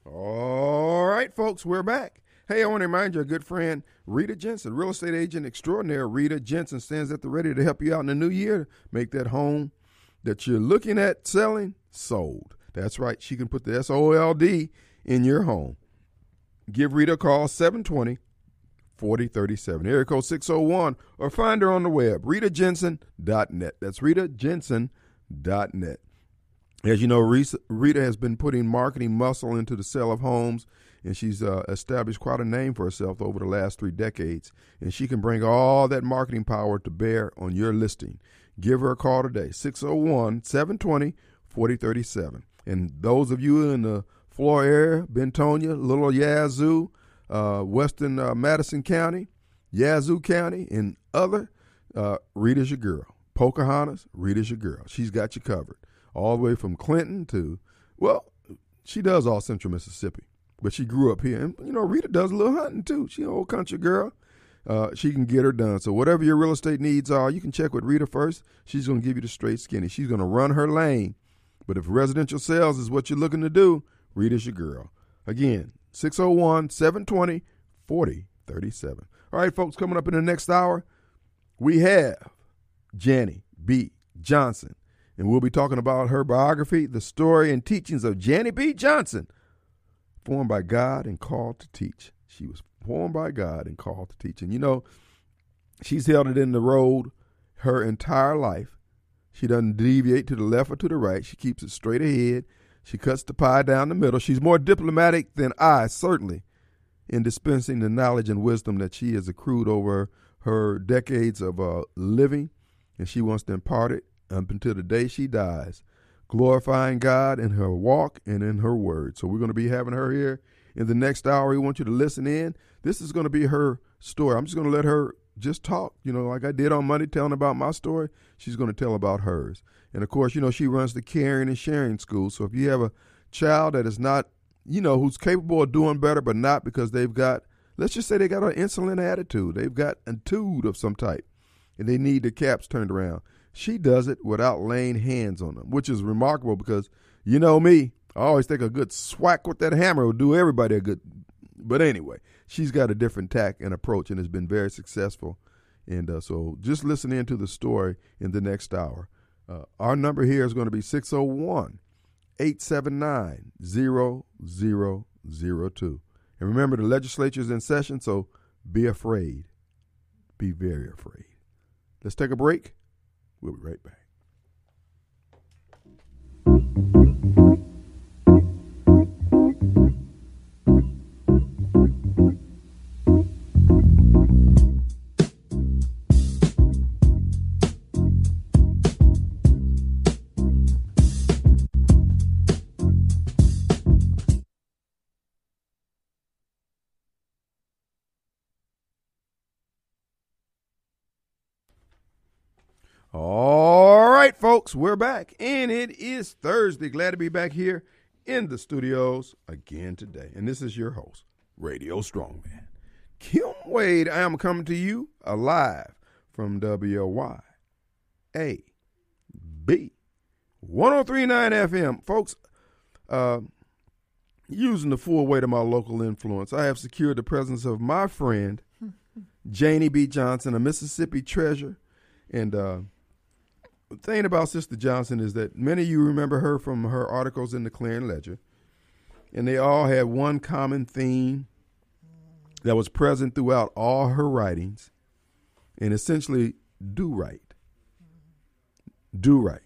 All right, folks, we're back. Hey, I want to remind you, a good friend, Rita Jensen, real estate agent extraordinaire. Rita Jensen stands at the ready to help you out in the new year. Make that home that you're looking at selling sold. That's right. She can put the S O L D in your home. Give Rita a call, 720 4037, area code 601, or find her on the web, ritajensen.net. That's ritajensen.net. As you know, Rita has been putting marketing muscle into the sale of homes, and she's uh, established quite a name for herself over the last three decades. And she can bring all that marketing power to bear on your listing. Give her a call today, 601 720 4037. And those of you in the Flora area, Bentonia, Little Yazoo, uh, Western uh, Madison County, Yazoo County, and other, uh, Rita's your girl. Pocahontas, Rita's your girl. She's got you covered. All the way from Clinton to, well, she does all central Mississippi, but she grew up here. And, you know, Rita does a little hunting too. She's an old country girl. Uh, she can get her done. So whatever your real estate needs are, you can check with Rita first. She's going to give you the straight skinny. She's going to run her lane. But if residential sales is what you're looking to do, Rita's your girl. Again, 601 720 4037. All right, folks, coming up in the next hour, we have Jannie B. Johnson, And we'll be talking about her biography, the story and teachings of Jannie B. Johnson, formed by God and called to teach. She was formed by God and called to teach. And you know, she's held it in the road her entire life. She doesn't deviate to the left or to the right. She keeps it straight ahead. She cuts the pie down the middle. She's more diplomatic than I, certainly, in dispensing the knowledge and wisdom that she has accrued over her decades of uh, living, and she wants to impart it up until the day she dies, glorifying God in her walk and in her word. So we're going to be having her here in the next hour. We want you to listen in. This is going to be her story. I'm just going to let her just talk, you know, like I did on Monday, telling about my story. She's going to tell about hers. And of course, you know, she runs the caring and sharing school. So if you have a child that is not, you know, who's capable of doing better, but not because they've got, let's just say they got an insolent attitude, they've got a tude of some type, and they need the caps turned around. She does it without laying hands on them, which is remarkable because you know me, I always think a good swack with that hammer will do everybody a good. But anyway, she's got a different tack and approach and has been very successful. And uh, so just listen in to the story in the next hour. Uh, our number here is going to be 601 879 0002. And remember, the legislature is in session, so be afraid. Be very afraid. Let's take a break. We'll be right back. All right, folks, we're back, and it is Thursday. Glad to be back here in the studios again today. And this is your host, Radio Strongman. Kim Wade, I am coming to you alive from WYAB 1039 FM. Folks, uh, using the full weight of my local influence, I have secured the presence of my friend, Jannie B. Johnson, a Mississippi treasure. And uh, thing about Sister Johnson is that many of you remember her from her articles in the Clarion Ledger, and they all had one common theme that was present throughout all her writings, and essentially do right. Do right.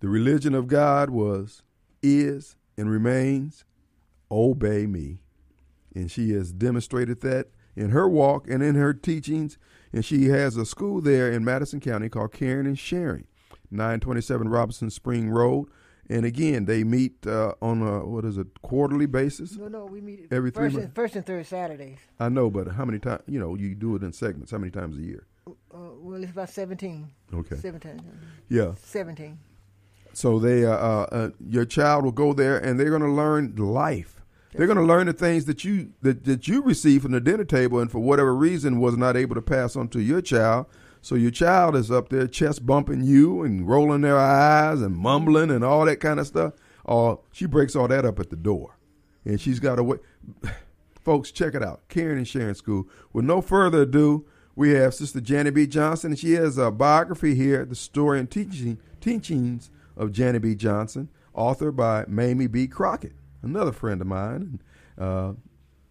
The religion of God was, is, and remains obey me. And she has demonstrated that in her walk and in her teachings and she has a school there in Madison County called Caring and Sharing, 927 Robinson Spring Road. And again, they meet uh, on a what is it quarterly basis? No, no, we meet every first three first and third Saturdays. I know, but how many times? You know, you do it in segments. How many times a year? Uh, well, it's about seventeen. Okay. Seventeen. Yeah. Seventeen. So they, uh, uh, uh your child will go there, and they're going to learn life. They're going to learn the things that you that, that you receive from the dinner table, and for whatever reason was not able to pass on to your child. So your child is up there chest bumping you and rolling their eyes and mumbling and all that kind of stuff. Or she breaks all that up at the door, and she's got to wait. Folks, check it out, Caring and Sharing School. With no further ado, we have Sister Jannie B. Johnson, and she has a biography here, the story and teaching, teachings of Jannie B. Johnson, authored by Mamie B. Crockett another friend of mine. Uh,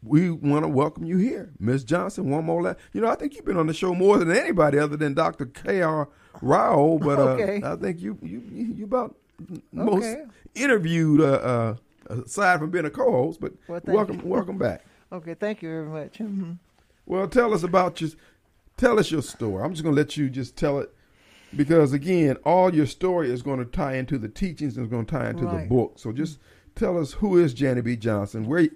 we want to welcome you here, Miss Johnson. One more, la- you know, I think you've been on the show more than anybody other than Dr. K.R. Rao, but uh, okay. I think you you you about most okay. interviewed uh, uh, aside from being a co-host. But well, welcome you. welcome back. okay, thank you very much. Mm-hmm. Well, tell us about your tell us your story. I'm just going to let you just tell it because again, all your story is going to tie into the teachings and it's going to tie into right. the book. So just tell us who is Jannie B. Johnson, where,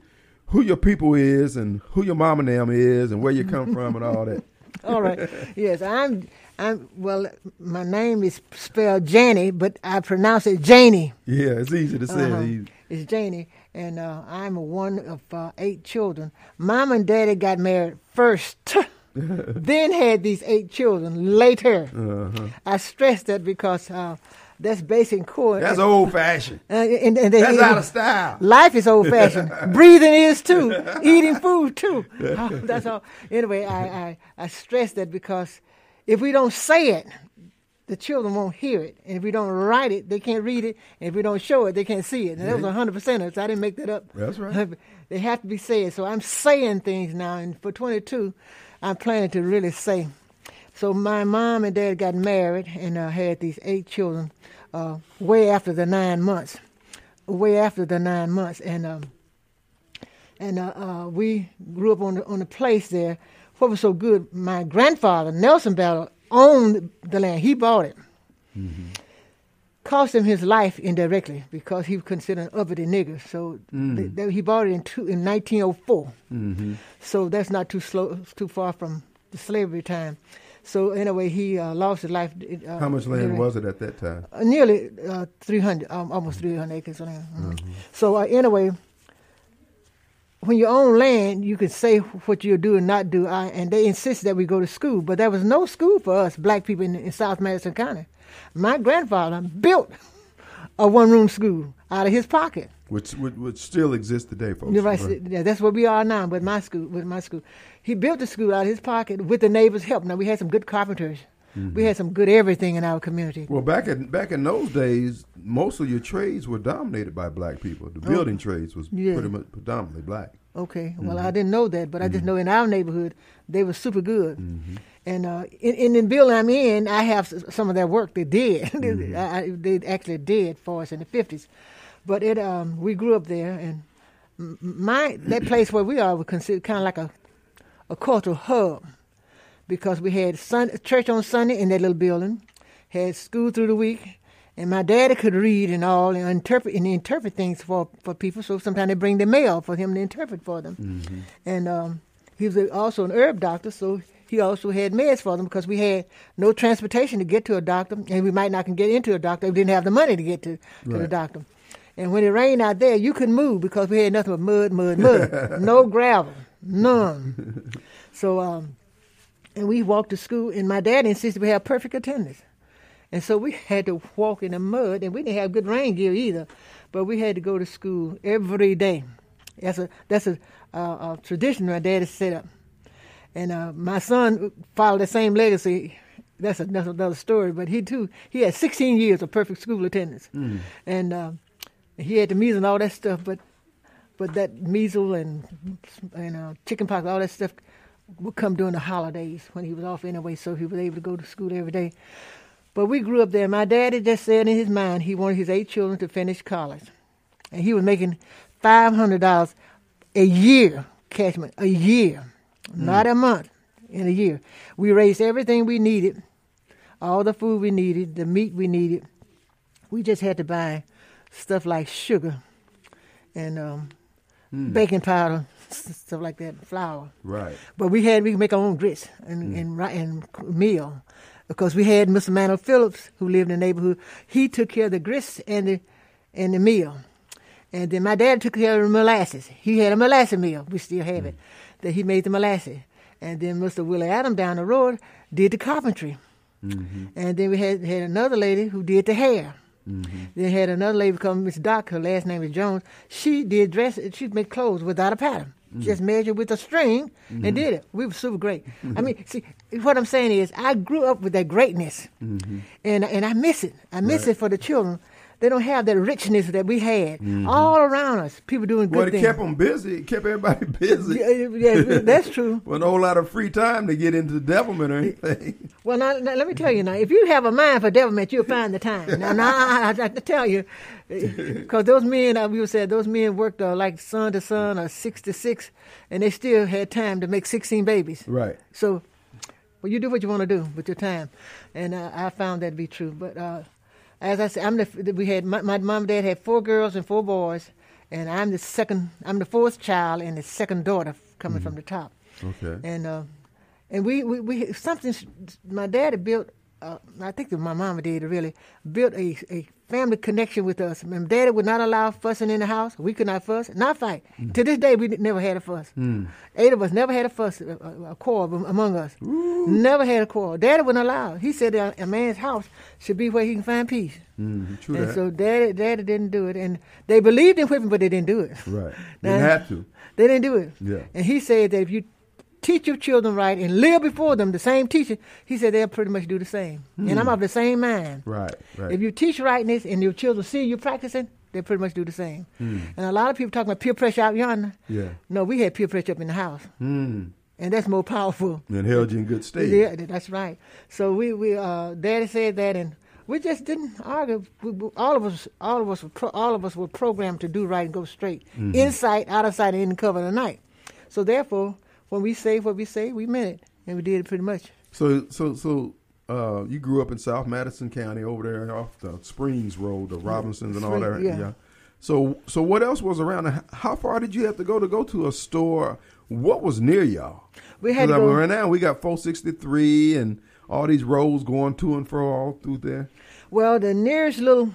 who your people is, and who your mama name is, and where you come from, and all that. all right. Yes, I'm. I'm. Well, my name is spelled Jannie, but I pronounce it Janie. Yeah, it's easy to say. Uh-huh. It's Janie, and uh, I'm one of uh, eight children. Mom and Daddy got married first. then had these eight children later. Uh-huh. I stress that because uh, that's basic core. That's old fashioned. Uh, and, and, that's out of style. Life is old fashioned. Breathing is too. Eating food too. That's all. Anyway, I, I, I stress that because if we don't say it, the children won't hear it. And if we don't write it, they can't read it. And if we don't show it, they can't see it. And that was 100%. So I didn't make that up. That's right. they have to be said. So I'm saying things now. And for 22, I'm planning to really say. So my mom and dad got married and uh, had these eight children uh, way after the nine months. Way after the nine months. And um, and uh, uh, we grew up on the, on the place there. What was so good, my grandfather, Nelson Battle, owned the land. He bought it. Mm-hmm. Cost him his life indirectly because he was considered an uppity nigger. So mm. they, they, he bought it in, two, in 1904. Mm-hmm. So that's not too slow, too far from the slavery time. So anyway, he uh, lost his life. Uh, How much land during, was it at that time? Uh, nearly uh, 300, um, almost 300 acres of land. Mm-hmm. So uh, anyway, when you own land, you can say what you'll do and not do. I, and they insist that we go to school, but there was no school for us black people in, in South Madison County. My grandfather built a one-room school out of his pocket, which which, still exists today, folks. Right. Yeah, that's where we are now. With my school, with my school, he built the school out of his pocket with the neighbors' help. Now we had some good carpenters. Mm-hmm. We had some good everything in our community. Well, back in back in those days, most of your trades were dominated by black people. The building oh, trades was yeah. pretty much predominantly black. Okay, well, mm-hmm. I didn't know that, but I just mm-hmm. know in our neighborhood they were super good. Mm-hmm. And uh, in, in the building I'm in, I have some of that work they did. Mm-hmm. I, they actually did for us in the fifties, but it um, we grew up there, and my that place where we are was considered kind of like a a cultural hub because we had sun, church on Sunday in that little building, had school through the week, and my daddy could read and all and interpret and interpret things for, for people. So sometimes they bring the mail for him to interpret for them. Mm-hmm. And um, he was also an herb doctor, so he also had meds for them because we had no transportation to get to a doctor, and we might not can get into a doctor. We didn't have the money to get to, to right. the doctor. And when it rained out there, you couldn't move because we had nothing but mud, mud, mud. no gravel, none. So um, and we walked to school, and my dad insisted we have perfect attendance. And so we had to walk in the mud, and we didn't have good rain gear either, but we had to go to school every day. That's a that's a, uh, a tradition my dad has set up, and uh, my son followed the same legacy. That's, a, that's another story, but he too he had 16 years of perfect school attendance, mm. and uh, he had the measles and all that stuff. But but that measles and and uh, chickenpox, all that stuff would come during the holidays when he was off anyway, so he was able to go to school every day. But we grew up there. My daddy just said in his mind he wanted his eight children to finish college. And he was making $500 a year, Cashman, a year, mm. not a month, in a year. We raised everything we needed, all the food we needed, the meat we needed. We just had to buy stuff like sugar and um, mm. baking powder, stuff like that, flour. Right. But we had we could make our own grits and mm. and, and meal because we had Mr. Manuel Phillips who lived in the neighborhood. He took care of the grits and the and the meal. And then my dad took care of the molasses. He had a molasses meal. We still have mm. it. That he made the molasses. And then Mr. Willie Adam down the road did the carpentry. Mm-hmm. And then we had had another lady who did the hair. Mm-hmm. Then had another lady come, Miss Doc. Her last name is Jones. She did dress. She made clothes without a pattern. Mm-hmm. Just measured with a string mm-hmm. and did it. We were super great. I mean, see, what I'm saying is, I grew up with that greatness, mm-hmm. and and I miss it. I miss right. it for the children they don't have that richness that we had mm-hmm. all around us. People doing good well, it things. kept them busy. It kept everybody busy. Yeah, yeah that's true. well, no lot of free time to get into devilment or anything. Well, now, now, let me tell you now. If you have a mind for devilment, you'll find the time. Now, now I, I, I tell you, because those men, uh, we said, those men worked uh, like son to son or six to six, and they still had time to make sixteen babies. Right. So, well, you do what you want to do with your time, and uh, I found that to be true. But uh, as I said, I'm the, we had my, my mom and dad had four girls and four boys, and I'm the second. I'm the fourth child and the second daughter coming mm-hmm. from the top. Okay. And uh, and we, we we something. My daddy built. Uh, I think that my mama did really built a, a family connection with us. And Daddy would not allow fussing in the house. We could not fuss, not fight. Mm. To this day, we never had a fuss. Mm. Eight of us never had a fuss, a, a, quarrel among us. Ooh. Never had a quarrel. Daddy wouldn't allow. He said a, a man's house should be where he can find peace. Mm, true and that. so Daddy, Daddy didn't do it, and they believed in whipping, but they didn't do it. Right. They didn't have to. They didn't do it. Yeah. And he said that if you teach your children right and live before them, the same teaching, he said they'll pretty much do the same. And I'm of the same mind. Right, right. If you teach rightness and your children see you practicing, they pretty much do the same. And a lot of people talk about peer pressure out yonder. Yeah. No, we had peer pressure up in the house, Hmm. and that's more powerful. And held you in good state. Yeah, that's right. So we we uh, Daddy said that, and we just didn't argue. We, we- all of us, all of us, were pro, all of us were programmed to do right and go straight, Mm-hmm. in sight, out of sight, and in the cover of the night. So therefore, when we say what we say, we meant it, and we did it pretty much. So, so, so, uh, you grew up in South Madison County over there off the Springs Road, the Robinsons and all that. Spring- yeah. So, so what else was around? How far did you have to go to go to a store? What was near y'all? We had go- right now we got 463 and all these roads going to and fro all through there. Well, the nearest little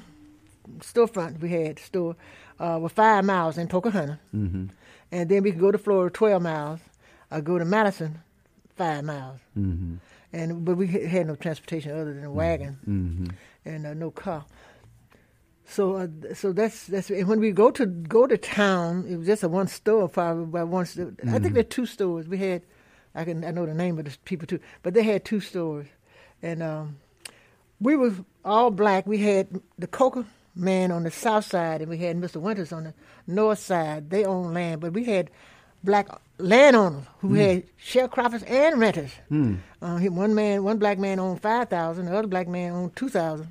storefront we had store uh, was five miles in Pocahontas, mm-hmm. and then we could go to Flora twelve miles, or go to Madison five miles, mm-hmm. and but we had no transportation other than a wagon Mm-hmm. and uh, no car. So, uh, so that's that's and when we go to go to town, it was just a one store, probably by one store. I think there are two stores. We had, I can I know the name of the people too, but they had two stores, and um, we were all black. We had the Coca man on the south side, and we had Mr. Winters on the north side. They owned land, but we had black landowners who had sharecroppers and renters. Uh, one man, one black man owned five thousand. The other black man owned two thousand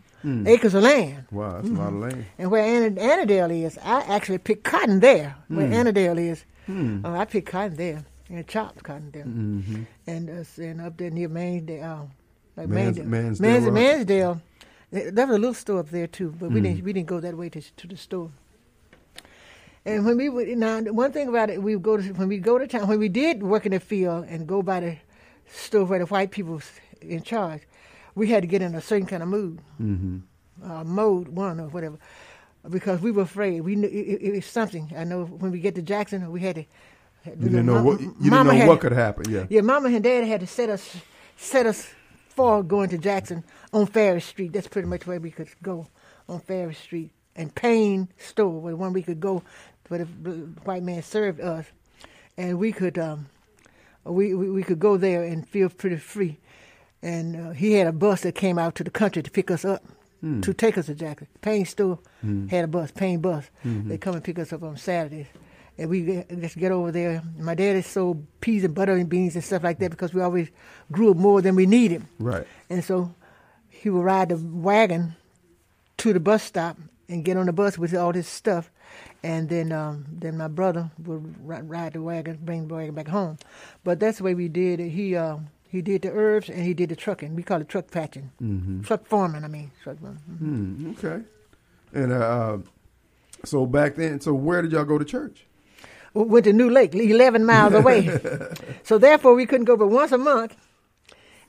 acres of land. Wow, that's a lot of land. And where Anna, Annandale is, I actually picked cotton there. Where Annandale is, uh, I picked cotton there and chopped cotton there. And uh, and up there near Mannsdale, uh, like Mans- Mannsdale, Mannsdale. Mannsdale. There there was a little store up there too, but we didn't we didn't go that way to to the store. And when we would now one thing about it, we would go to when we go to town when we did work in the field and go by the store where the white people was in charge, we had to get in a certain kind of mood uh, mode one or whatever, because we were afraid. We knew it, it, was something. I know when we get to Jackson, we had to. You didn't know Mama- what you didn't know what could happen. Yeah. Yeah, Mama and Dad had to set us set us for going to Jackson on Farish Street. That's pretty much where we could go on Farish Street and Payne Store, was one we could go where the white man served us, and we could um, we, we we could go there and feel pretty free. And uh, he had a bus that came out to the country to pick us up, to take us to Jackson. Payne Store had a bus, Payne bus. They come and pick us up on Saturdays. And we get- just get over there. My daddy sold peas and butter and beans and stuff like that because we always grew more than we needed. Right. And so he would ride the wagon to the bus stop and get on the bus with all this stuff. And then um, then my brother would ri- ride the wagon, bring the wagon back home. But that's the way we did it. He uh, he did the herbs and he did the trucking. We call it truck patching. Mm-hmm. Truck foreman, I mean. Truck foreman. Hmm, okay. And uh, so back then, so where did y'all go to church? We went to New Lake, 11 miles away. so therefore, we couldn't go but once a month.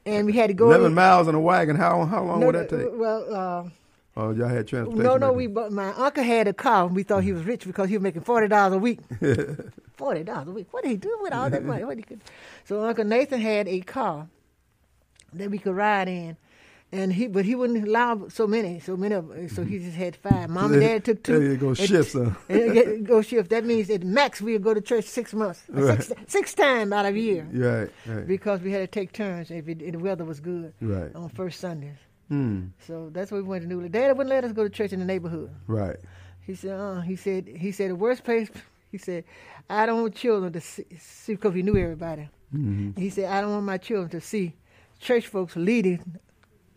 And we had to go. Eleven miles in a wagon. How how long No, would that take? Well, uh, Oh, y'all had transportation. No, no, we. But my uncle had a car. and We thought he was rich because he was making forty dollars a week. forty dollars a week. What did he do with all that money? What he could? So Uncle Nathan had a car that we could ride in, and he but he wouldn't allow so many, so many of. So he just had five. Mom and Dad took two. There you go, huh? and go shift. That means at max we would go to church six months, six, six times out of year Right, right. because we had to take turns if, it, if the weather was good Right. on first Sundays. Hmm. So that's why we went to New. Dad wouldn't let us go to church in the neighborhood. Right. He said, uh, he said, he said, the worst place, he said, I don't want children to see, see because he knew everybody. Mm-hmm. He said, I don't want my children to see church folks leading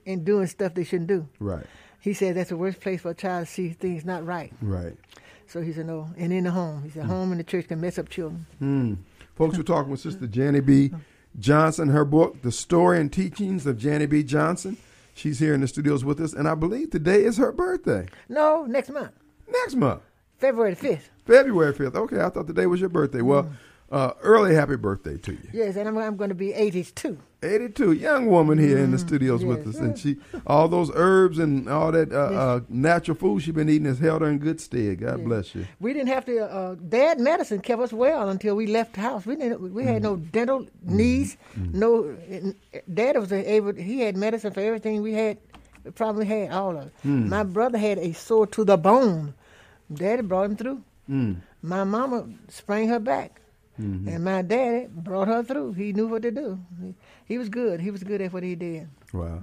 and doing stuff they shouldn't do. Right. He said, that's the worst place for a child to see things not right. Right. So he said, no. And in the home, he said, home and the church can mess up children. Hmm. Folks, we're talking with Sister Jannie B. Johnson. Her book, The Story and Teachings of Jannie B. Johnson. She's here in the studios with us, and I believe today is her birthday. No, next month, Next month, February the 5th. February 5th. Okay, I thought today was your birthday. Well, mm. Uh, early happy birthday to you. Yes, and I'm, I'm going to be 82. 82, young woman here in the studios with yes. us, and she all those herbs and all that uh, uh, natural food she's been eating has held her in good stead. God bless you. We didn't have to. Uh, Dad medicine kept us well until we left the house. We didn't. We had no dental needs. No. Dad was able. He had medicine for everything we had. Probably had all of it. My brother had a sore to the bone. Daddy brought him through. My mama sprained her back. Mm-hmm. And my daddy brought her through. He knew what to do. He, he was good. He was good at what he did. Wow.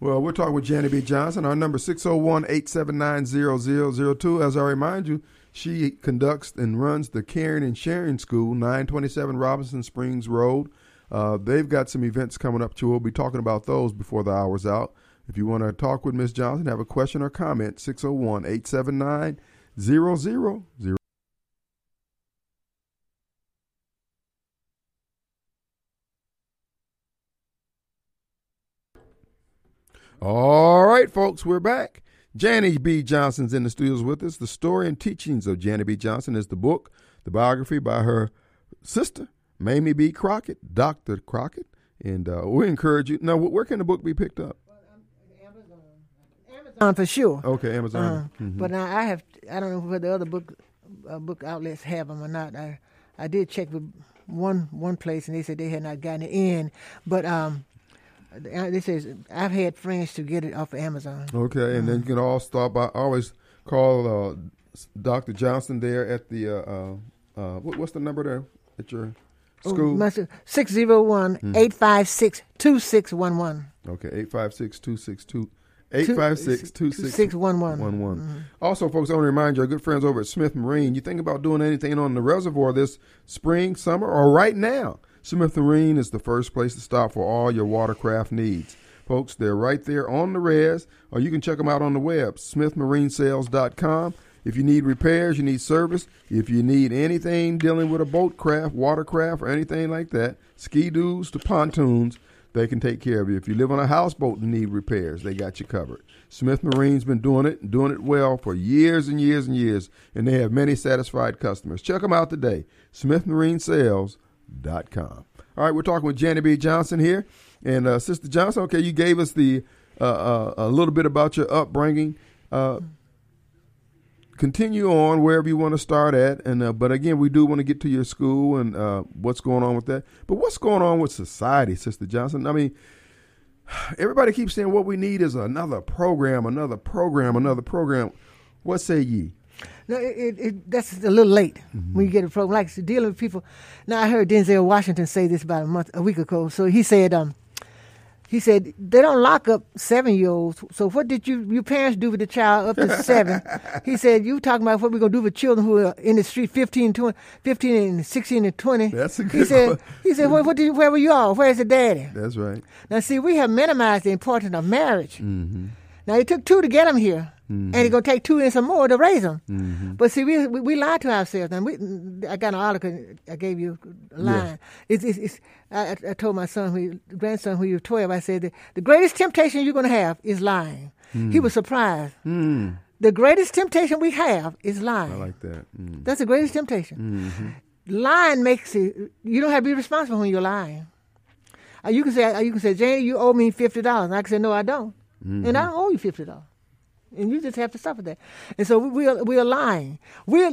Well, we're talking with Janet B. Johnson. Our number 601-879-0002. As I remind you, she conducts and runs the Caring and Sharing School, 927 Robinson Springs Road. Uh, they've got some events coming up too. We'll be talking about those before the hour's out. If you want to talk with Ms. Johnson, have a question or comment, 601-879-0002. All right, folks, we're back. Janet B. Johnson's in the studios with us. The story and teachings of Janet B. Johnson is the book, the biography by her sister, Mamie B. Crockett, Dr. Crockett. And uh, we encourage you. Now, where can the book be picked up? Amazon for sure. Okay, Amazon. Uh, Mhm. But now I have, I don't know whether other book uh, book outlets have them or not. I I did check with one one place and they said they had not gotten it in. But um, uh, is I've had friends to get it off of Amazon. Okay, and then you can all stop by. Always call uh, Dr. Johnson there at the. Uh, uh, uh, what, what's the number there at your school? Oh, Six zero one eight five six two six one one. Okay, 856 262 856 2611. Also, folks, I want to remind you, our good friends over at Smith Marine, you think about doing anything on the reservoir this spring, summer, or right now. Smith Marine is the first place to stop for all your watercraft needs. Folks, they're right there on the res, or you can check them out on the web, smithmarinesales.com. If you need repairs, you need service, if you need anything dealing with a boat craft, watercraft, or anything like that, ski doos to pontoons, they can take care of you. If you live on a houseboat and need repairs, they got you covered. Smith Marine's been doing it and doing it well for years and years and years, and they have many satisfied customers. Check them out today, smithmarinesales.com. All right, we're talking with Janet B. Johnson here. And uh, Sister Johnson, okay, you gave us the uh, uh, a little bit about your upbringing. Uh, continue on wherever you want to start at, and uh, but again, we do want to get to your school and uh, what's going on with that. But what's going on with society, Sister Johnson? I mean, everybody keeps saying what we need is another program, another program, another program. What say ye? No, it, it, it, that's a little late when you get a program like dealing with people. Now I heard Denzel Washington say this about a month, a week ago. So he said, um, he said they don't lock up seven year olds. So what did you your parents do with the child up to seven? he said you talking about what we're gonna do with children who are in the street 15, 20, 15 and sixteen and twenty. That's a He good said one. he said what, what did you, where were you all? Where's the daddy? That's right. Now see we have minimized the importance of marriage. Mm-hmm. Now it took two to get them here, and it's gonna take two and some more to raise them. Mm-hmm. But see, we, we we lied to ourselves. And we, I got an article. I gave you a line. It's, it's, it's, I, I- told my son, who, grandson, who you twelve, I said the greatest temptation you're gonna have is lying. Mm. He was surprised. The greatest temptation we have is lying. I like that. Mm. That's the greatest temptation. Lying makes it. You don't have to be responsible when you're lying. Uh, you can say, uh, you can say, Jane, you owe me fifty dollars. I can say, no, I don't, and I don't owe you fifty dollars. And you just have to suffer that. And so we are, we are lying. We are,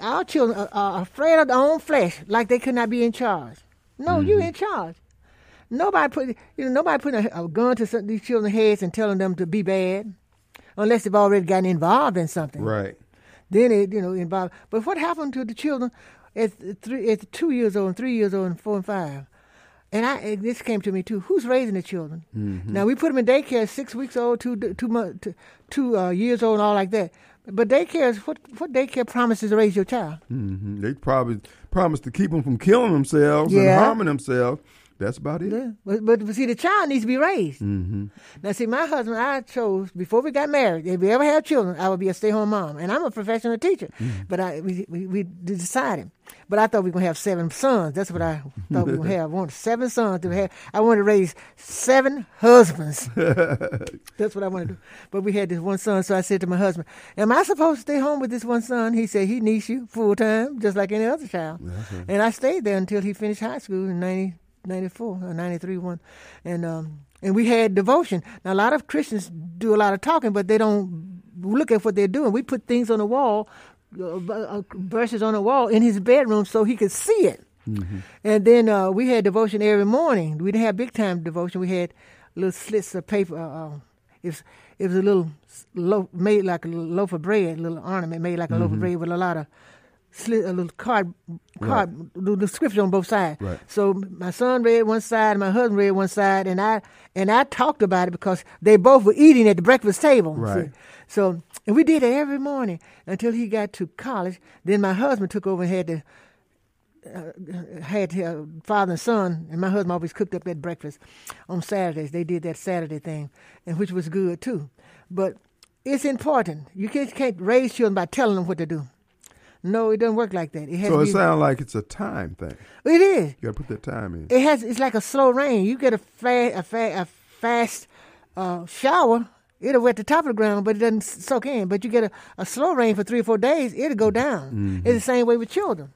our children are, are afraid of their own flesh, like they could not be in charge. No, you're mm-hmm. in charge. Nobody put you know nobody putting a, a gun to some, these children's heads and telling them to be bad, unless they've already gotten involved in something Right. then it you know involved. But what happened to the children at three, at two years old, and three years old, and four and five? And I and this came to me too. Who's raising the children? Now we put them in daycare, six weeks old, two two months, two, two uh, years old, and all like that. But daycare is what what daycare promises to raise your child. hmm They probably promise to keep them from killing themselves and harming themselves. That's about it. Yeah. But, but but see, the child needs to be raised. Mm-hmm. Now, see, my husband, I chose before we got married. If we ever have children, I would be a stay-home mom, and I'm a professional teacher. But I we, we we decided. But I thought we were gonna have seven sons. That's what I thought we were gonna have. I wanted seven sons to have. I wanted to raise seven husbands. That's what I wanted to do. But we had this one son, so I said to my husband, "Am I supposed to stay home with this one son?" He said, "He needs you full time, just like any other child." And I stayed there until he finished high school in 90, 94 or 93 one. And um and we had devotion. Now a lot of Christians do a lot of talking, but they don't look at what they're doing. We put things on the wall, uh, uh, verses on the wall in his bedroom so he could see it. And then uh, we had devotion every morning. We didn't have big time devotion. We had little slits of paper. Uh, uh, it was it was a little loaf made like a loaf of bread, a little ornament made like a loaf of bread with a lot of slit, a little card, card the description on both sides. Right. So my son read one side, and my husband read one side, and I and I talked about it because they both were eating at the breakfast table. Right. see. So and we did it every morning until he got to college. Then my husband took over and had to had uh, father and son, and my husband always cooked up that breakfast on Saturdays. They did that Saturday thing, and which was good too. But it's important. You can't, can't raise children by telling them what to do. No, it doesn't work like that. It has So it sounds like it's a time thing. it is. You got to put that time in. It has. It's like a slow rain. You get a fa- a, fa- a fast uh, shower. It'll wet the top of the ground, but it doesn't soak in. But you get a, a slow rain for three or four days, it'll go down. Mm-hmm. It's the same way with children.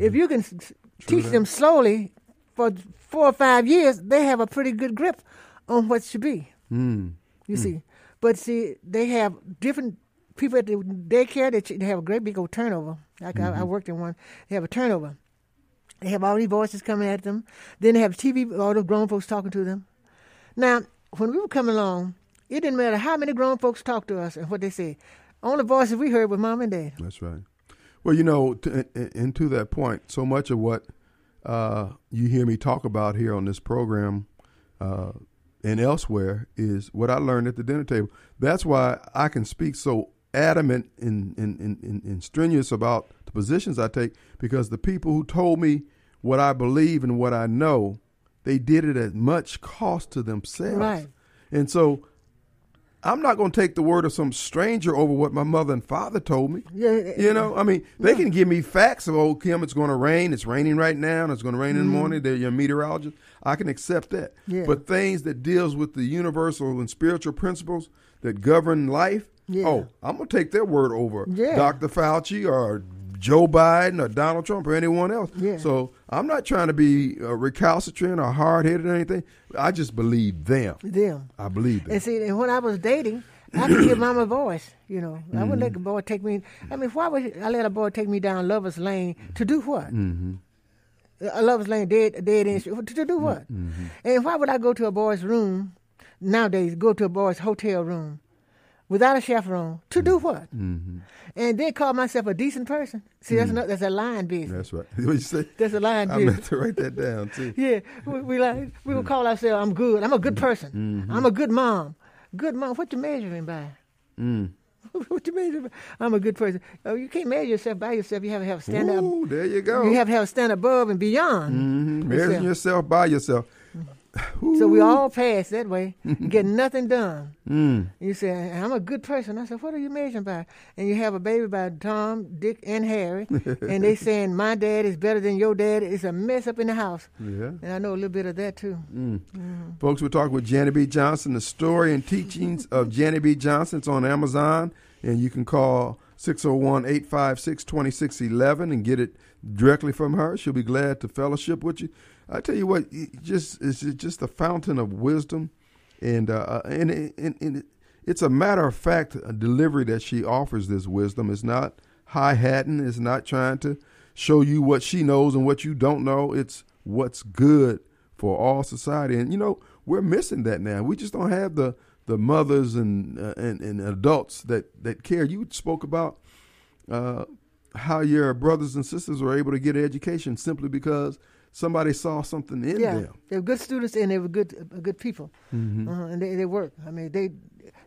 If you can s- teach them slowly for four or five years, they have a pretty good grip on what should be. Mm. You see, but see, they have different people at the daycare. They, they have a great big old turnover. Like I, I worked in one. They have a turnover. They have all these voices coming at them. Then they have TV, all the grown folks talking to them. Now, when we were coming along, it didn't matter how many grown folks talked to us and what they said. Only voices we heard was mom and dad. That's right. Well, you know, to, and to that point, so much of what uh, you hear me talk about here on this program uh, and elsewhere is what I learned at the dinner table. That's why I can speak so adamant and, and, and, and, strenuous about the positions I take because the people who told me what I believe and what I know, they did it at much cost to themselves. Right. And so I'm not going to take the word of some stranger over what my mother and father told me. Yeah, You know, I mean, they can give me facts of, oh, Kim, it's going to rain. It's raining right now, and it's going to rain in the morning. They're your meteorologist. I can accept that. Mm-hmm. Yeah. But things that deals with the universal and spiritual principles that govern life, Yeah. oh, I'm going to take their word over Yeah. Dr. Fauci or Joe Biden or Donald Trump or anyone else. Yeah. So I'm not trying to be uh, recalcitrant or hard headed or anything. I just believe them. them. I believe them. And see, and when I was dating, I could give mama a voice. You know, I wouldn't let the boy take me. I mean, why would I let a boy take me down lovers lane to do what? Mm-hmm. A lovers lane, dead, dead end. To, to do what? And why would I go to a boy's room nowadays? Go to a boy's hotel room without a chaperone to do what? Mm-hmm. And then call myself a decent person. See, that's not that's a lying business. That's right. What you say? That's a lying business. I meant to write that down too. Yeah, we, we like we would call ourselves. I'm good. I'm a good person. I'm a good mom. Good mom. What you measuring by? Mm. what you measuring by? I'm a good person. Oh, you can't measure yourself by yourself. You have to have a stand up. There you go. You have to have a stand above and beyond. Mhm. Measuring yourself by yourself. So we all pass that way, get nothing done. Mm. You say, I'm a good person. I said, what are you measuring by? And you have a baby by Tom, Dick, and Harry, and they saying my dad is better than your dad. It's a mess up in the house. Yeah. And I know a little bit of that too. Folks, we're talking with Jannie B. Johnson, the story and teachings of Jannie B. Johnson. It's on Amazon, and you can call 601 856 2611 and get it directly from her. She'll be glad to fellowship with you. I tell you what, just it's just a fountain of wisdom, and uh, and, and, and it's a matter of fact a delivery that she offers this wisdom. It's not high hatting. It's not trying to show you what she knows and what you don't know. It's what's good for all society. And you know, we're missing that now. We just don't have the the mothers and uh, and, and adults that that care. You spoke about uh, how your brothers and sisters were able to get an education simply because somebody saw something in yeah, them. they were good students and they were good uh, good people, Mm-hmm. uh, and they, they work. I mean, they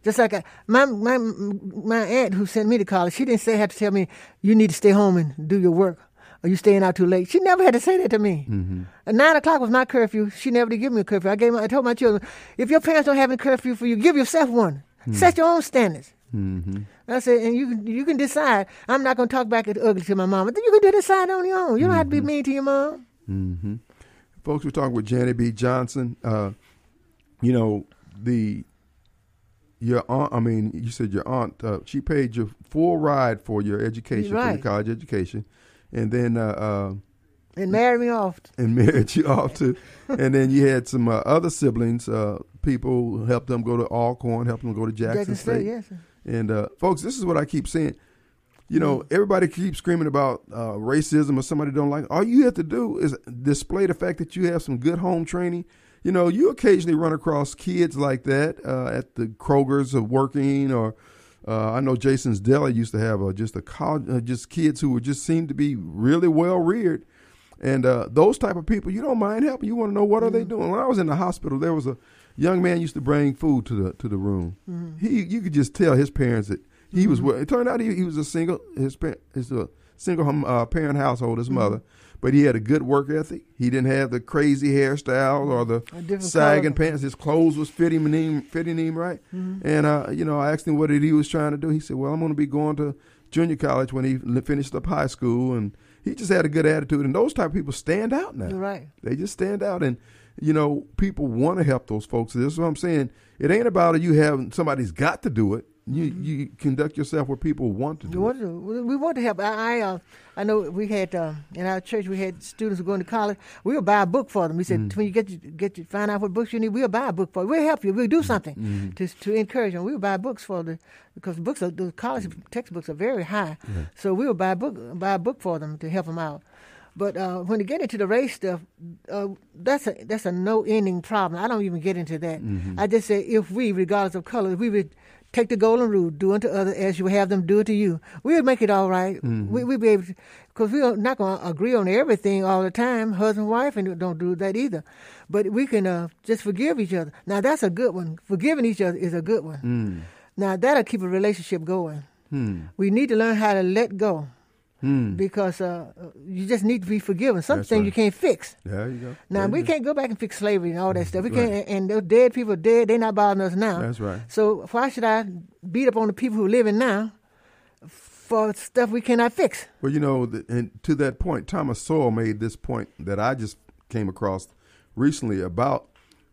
just like I, my my my aunt who sent me to college. She didn't say have to tell me you need to stay home and do your work. Or you staying out too late? She never had to say that to me. Mm-hmm. At nine o'clock was my curfew. She never did give me a curfew. I gave. My, I told my children, if your parents don't have a curfew for you, give yourself one. Set your own standards. Mm-hmm. I said, and you can you can decide. I'm not gonna talk back at ugly to my mom. But you can decide on your own. You don't have to be mean to your mom. Mm-hmm. Folks, we're talking with Jannie B. Johnson. Uh, you know the your aunt. I mean, you said your aunt. Uh, she paid your full ride for your education, for your Right. college education, and then uh, uh, And marry me off. and married you off to. and then you had some uh, other siblings. Uh, people who helped them go to Alcorn, helped them go to Jackson, Jackson State. State, yes. sir. And uh, folks, this is what I keep saying. You know, Mm. everybody keeps screaming about uh, racism or somebody don't like. All you have to do is display the fact that you have some good home training. You know, you occasionally run across kids like that uh, at the Kroger's of working or Uh, I know Jason's Deli used to have uh, just a college, uh, just kids who would just seem to be really well reared, and uh, those type of people you don't mind helping. You want to know what are they doing. When I was in the hospital, there was a young man used to bring food to the to the room. He you could just tell his parents that he was. well- It turned out he, he was a single his his a single hum- uh, parent household. His mother. But he had a good work ethic. He didn't have the crazy hairstyle or the sagging pants. His clothes was fitting him, fitting him right. And uh, you know, I asked him what he was trying to do. He said, "Well, I'm going to be going to junior college when he finished up high school." And he just had a good attitude. And those type of people stand out now. You're right. They just stand out, and you know, people want to help those folks. This is what I'm saying. It ain't about you having somebody's got to do it. You you conduct yourself where people want to We do want to. We we want to help. I, I, uh, I know we had uh, in our church we had students who going to college. We'll buy a book for them. We said Mm-hmm. when you get you, get you find out what books you need, we'll buy a book for you. We'll help you. We'll do something Mm-hmm. to to encourage them. We'll buy books for the because books are the college textbooks are very high. So we'll buy a book buy a book for them to help them out. But uh, when you get into the race stuff, uh, that's a that's a no ending problem. I don't even get into that. Mm-hmm. I just say if we, regardless of color, if we would take the golden rule, do unto others as you have them do it to you, we'll make it all right. Mm-hmm. We we'll be able to, because we're not going to agree on everything all the time. Husband, wife, and don't do that either. But we can uh, just forgive each other. Now that's a good one. Forgiving each other is a good one. Mm. Now that'll keep a relationship going. Hmm. We need to learn how to let go. Hmm. Because uh, you just need to be forgiven. Some That's things right. you can't fix. There you go. Now There we can't go back and fix slavery and all that stuff. We Right. can't, and those dead people are dead. They're not bothering us now. That's right. So why should I beat up on the people who are living now for stuff we cannot fix? Well, you know, and to that point, Thomas Sowell made this point that I just came across recently about,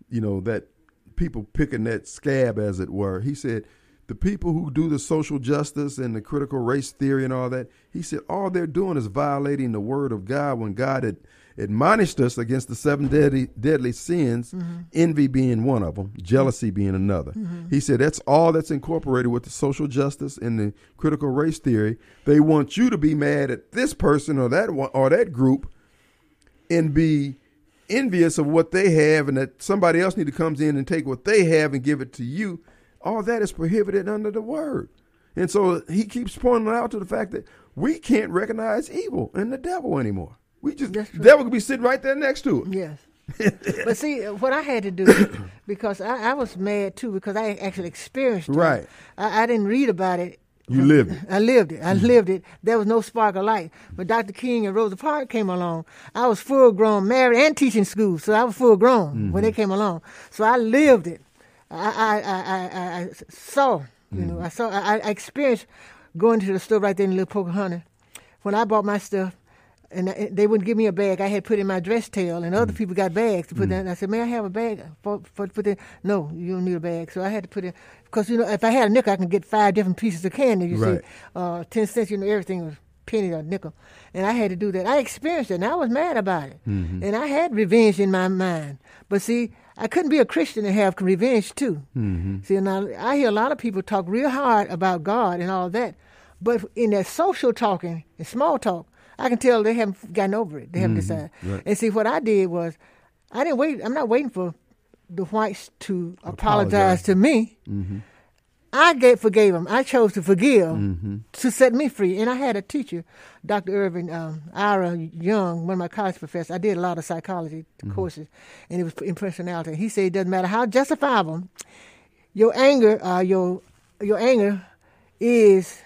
you know, that people picking that scab, as it were. He said, the people who do the social justice and the critical race theory and all that, he said, all they're doing is violating the word of God when God had admonished us against the seven deadly, deadly sins, mm-hmm. envy being one of them, jealousy being another. Mm-hmm. He said that's all that's incorporated with the social justice and the critical race theory. They want you to be mad at this person or that one or that group and be envious of what they have and that somebody else need to comes in and take what they have and give it to you. All that is prohibited under the word. And so he keeps pointing out to the fact that we can't recognize evil and the devil anymore. We just That's the right. devil could be sitting right there next to it. Yes. but see, uh, what I had to do, because I, I was mad too, because I actually experienced it. Right. I, I didn't read about it. You lived it. I lived it. I mm-hmm. lived it. There was no spark of light. But Dr. King and Rosa Parks came along. I was full grown, married, and teaching school, so I was full grown when they mm-hmm. came along. So I lived it. I I I, I, saw, you know, mm. I saw, I, I experienced going to the store right there in Little Pocahontas. When I bought my stuff, and I- they wouldn't give me a bag. I had put in my dress tail, and other mm. people got bags to put mm. in. I said, "May I have a bag for for put in?" No, you don't need a bag. So I had to put in because you know if I had a nickel, I can get five different pieces of candy. You Right. see, uh, ten cents. You know, everything was penny or nickel, and I had to do that. I experienced it, and I was mad about it, mm-hmm. and I had revenge in my mind. But see, I couldn't be a Christian and have revenge too. Mm-hmm. See, now I hear a lot of people talk real hard about God and all that, but in that social talking and small talk, I can tell they haven't gotten over it. They haven't mm-hmm. decided. Right. And see, what I did was, I didn't wait. I'm not waiting for the whites to apologize, Apologize. to me. Mm-hmm. I gave, forgave him. I chose to forgive to set me free. And I had a teacher, Dr. Irvin um, Ira Young, one of my college professors. I did a lot of psychology courses, and it was in personality. He said it doesn't matter how justifiable your anger, uh, your your anger is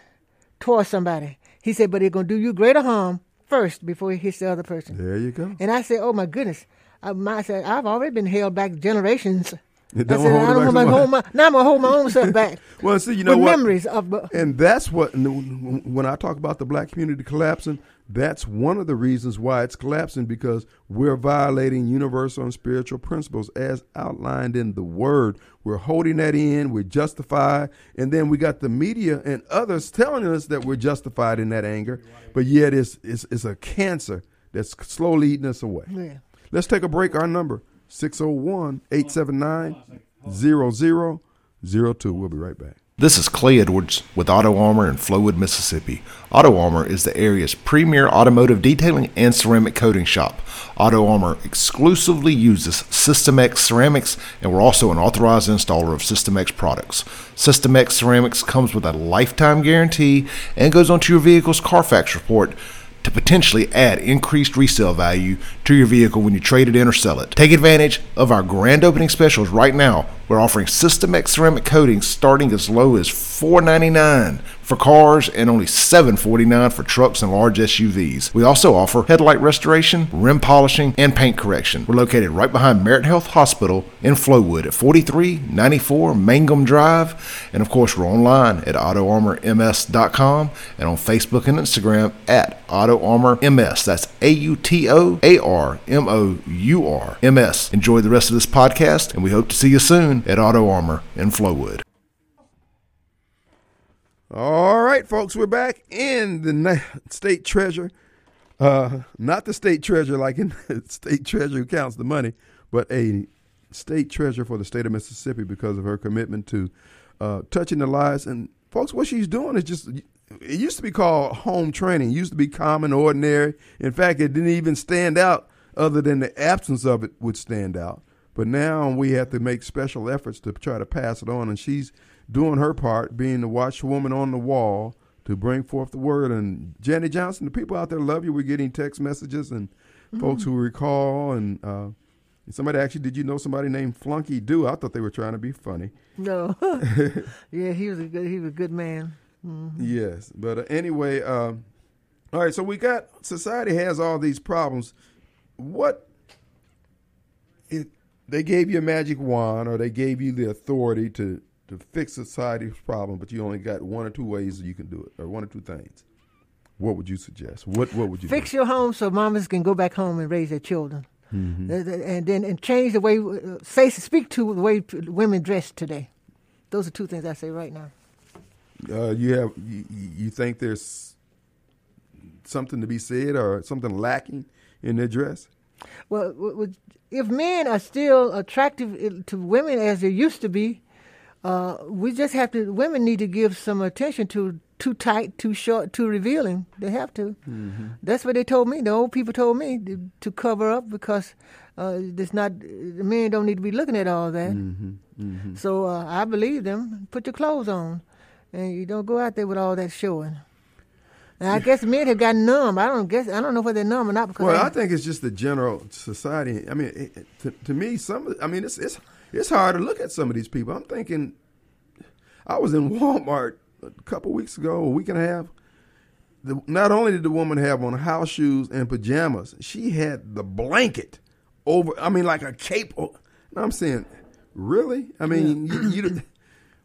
towards somebody. He said, but it's gonna do you greater harm first before it hits the other person. There you go. And I said, "Oh my goodness!" I, my, I said, "I've already been held back generations." It I said, hold "I don't my, so hold my, now I'm gonna hold my own self back." Well, see, you know what? memories of. uh, And that's what, when I talk about the black community collapsing, that's one of the reasons why it's collapsing because we're violating universal and spiritual principles as outlined in the word. We're holding that in, we're justified, and then we got the media and others telling us that we're justified in that anger, but yet it's, it's, it's a cancer that's slowly eating us away. Yeah. Let's take a break. Our number 601 879 0002. We'll be right back. This is Clay Edwards with Auto Armour in Flowood, Mississippi. Auto Armour is the area's premier automotive detailing and ceramic coating shop. Auto Armour exclusively uses SystemX ceramics, and we're also an authorized installer of SystemX products. SystemX ceramics comes with a lifetime guarantee and goes onto your vehicle's Carfax report to potentially add increased resale value to your vehicle when you trade it in or sell it. Take advantage of our grand opening specials right now. We're offering SystemX ceramic coatings starting as low as $4.99 for cars and only $7.49 for trucks and large SUVs. We also offer headlight restoration, rim polishing, and paint correction. We're located right behind Merit Health Hospital in Flowood at 4394 Mangum Drive. And of course, we're online at autoarmourms.com and on Facebook and Instagram at AutoArmourMS. That's A U T O A R M O U R M S. Enjoy the rest of this podcast, and we hope to see you soon at Auto Armour in Flowood. All right, folks, we're back in the state treasure. Uh, not the state treasure like in the state treasure who counts the money, but a state treasure for the state of Mississippi because of her commitment to uh, touching the lives. And folks, what she's doing is just it used to be called home training. It used to be common, ordinary. In fact, it didn't even stand out other than the absence of it would stand out. But now we have to make special efforts to try to pass it on. And she's doing her part, being the watchwoman on the wall to bring forth the word. And Jannie Johnson, the people out there love you. We're getting text messages and mm-hmm. folks who recall. And uh, somebody actually, did you know somebody named Flunky Do? I thought they were trying to be funny. No. yeah, he was a good. He was a good man. Mm-hmm. Yes, but uh, anyway, uh, all right. So we got society has all these problems. What it they gave you a magic wand, or they gave you the authority to to fix society's problem, but you only got one or two ways you can do it, or one or two things. What would you suggest? What What would you fix do? your home so mamas can go back home and raise their children, mm-hmm. and then and change the way uh, say speak to the way women dress today. Those are two things I say right now. Uh, you have you, you think there's something to be said or something lacking in their dress? Well, if men are still attractive uh, to women as they used to be, uh, we just have to. Women need to give some attention to too tight, too short, too revealing. They have to. Mm-hmm. That's what they told me. The old people told me to, to cover up because uh, it's not. Men don't need to be looking at all that. Mm-hmm. Mm-hmm. So uh, I believe them. Put your clothes on, and you don't go out there with all that showing. And I guess men have gotten numb. I don't guess. I don't know whether they're numb or not. Because well, I, I think it's just the general society. I mean, it, to, to me, some. I mean, it's it's it's hard to look at some of these people. I'm thinking, I was in Walmart a couple weeks ago, a week and a half. The, not only did the woman have on house shoes and pajamas, she had the blanket over. I mean, like a cape. I'm saying, really? I mean, yeah. you, you,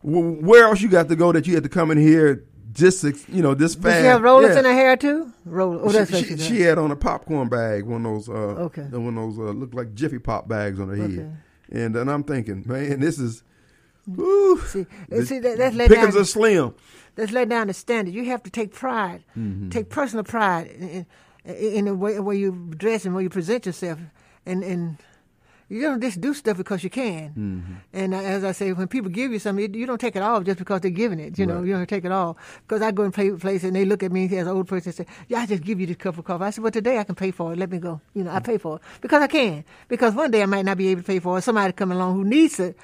where else you got to go that you had to come in here just you know this fast? Did she have rollers yeah. in her hair too? Roll. Oh, that's she, she, she, had on a popcorn bag, one of those. Uh, okay. One of those uh, looked like Jiffy Pop bags on her okay. head. And then I'm thinking, man, this is. Woo, see, see that, that's let Pickens down, are slim. That's let down the standard. You have to take pride, mm-hmm. take personal pride in, in, in the way where you dress and where you present yourself, and and you don't just do stuff because you can. Mm-hmm. And uh, as I say, when people give you something, you don't take it off just because they're giving it. You know, you don't take it off. Because I go and play place and they look at me as an old person and say, "Yeah, I just give you this cup of coffee." I said, "Well, today I can pay for it. Let me go. You know, I pay for it because I can. Because one day I might not be able to pay for it. Somebody come along who needs it."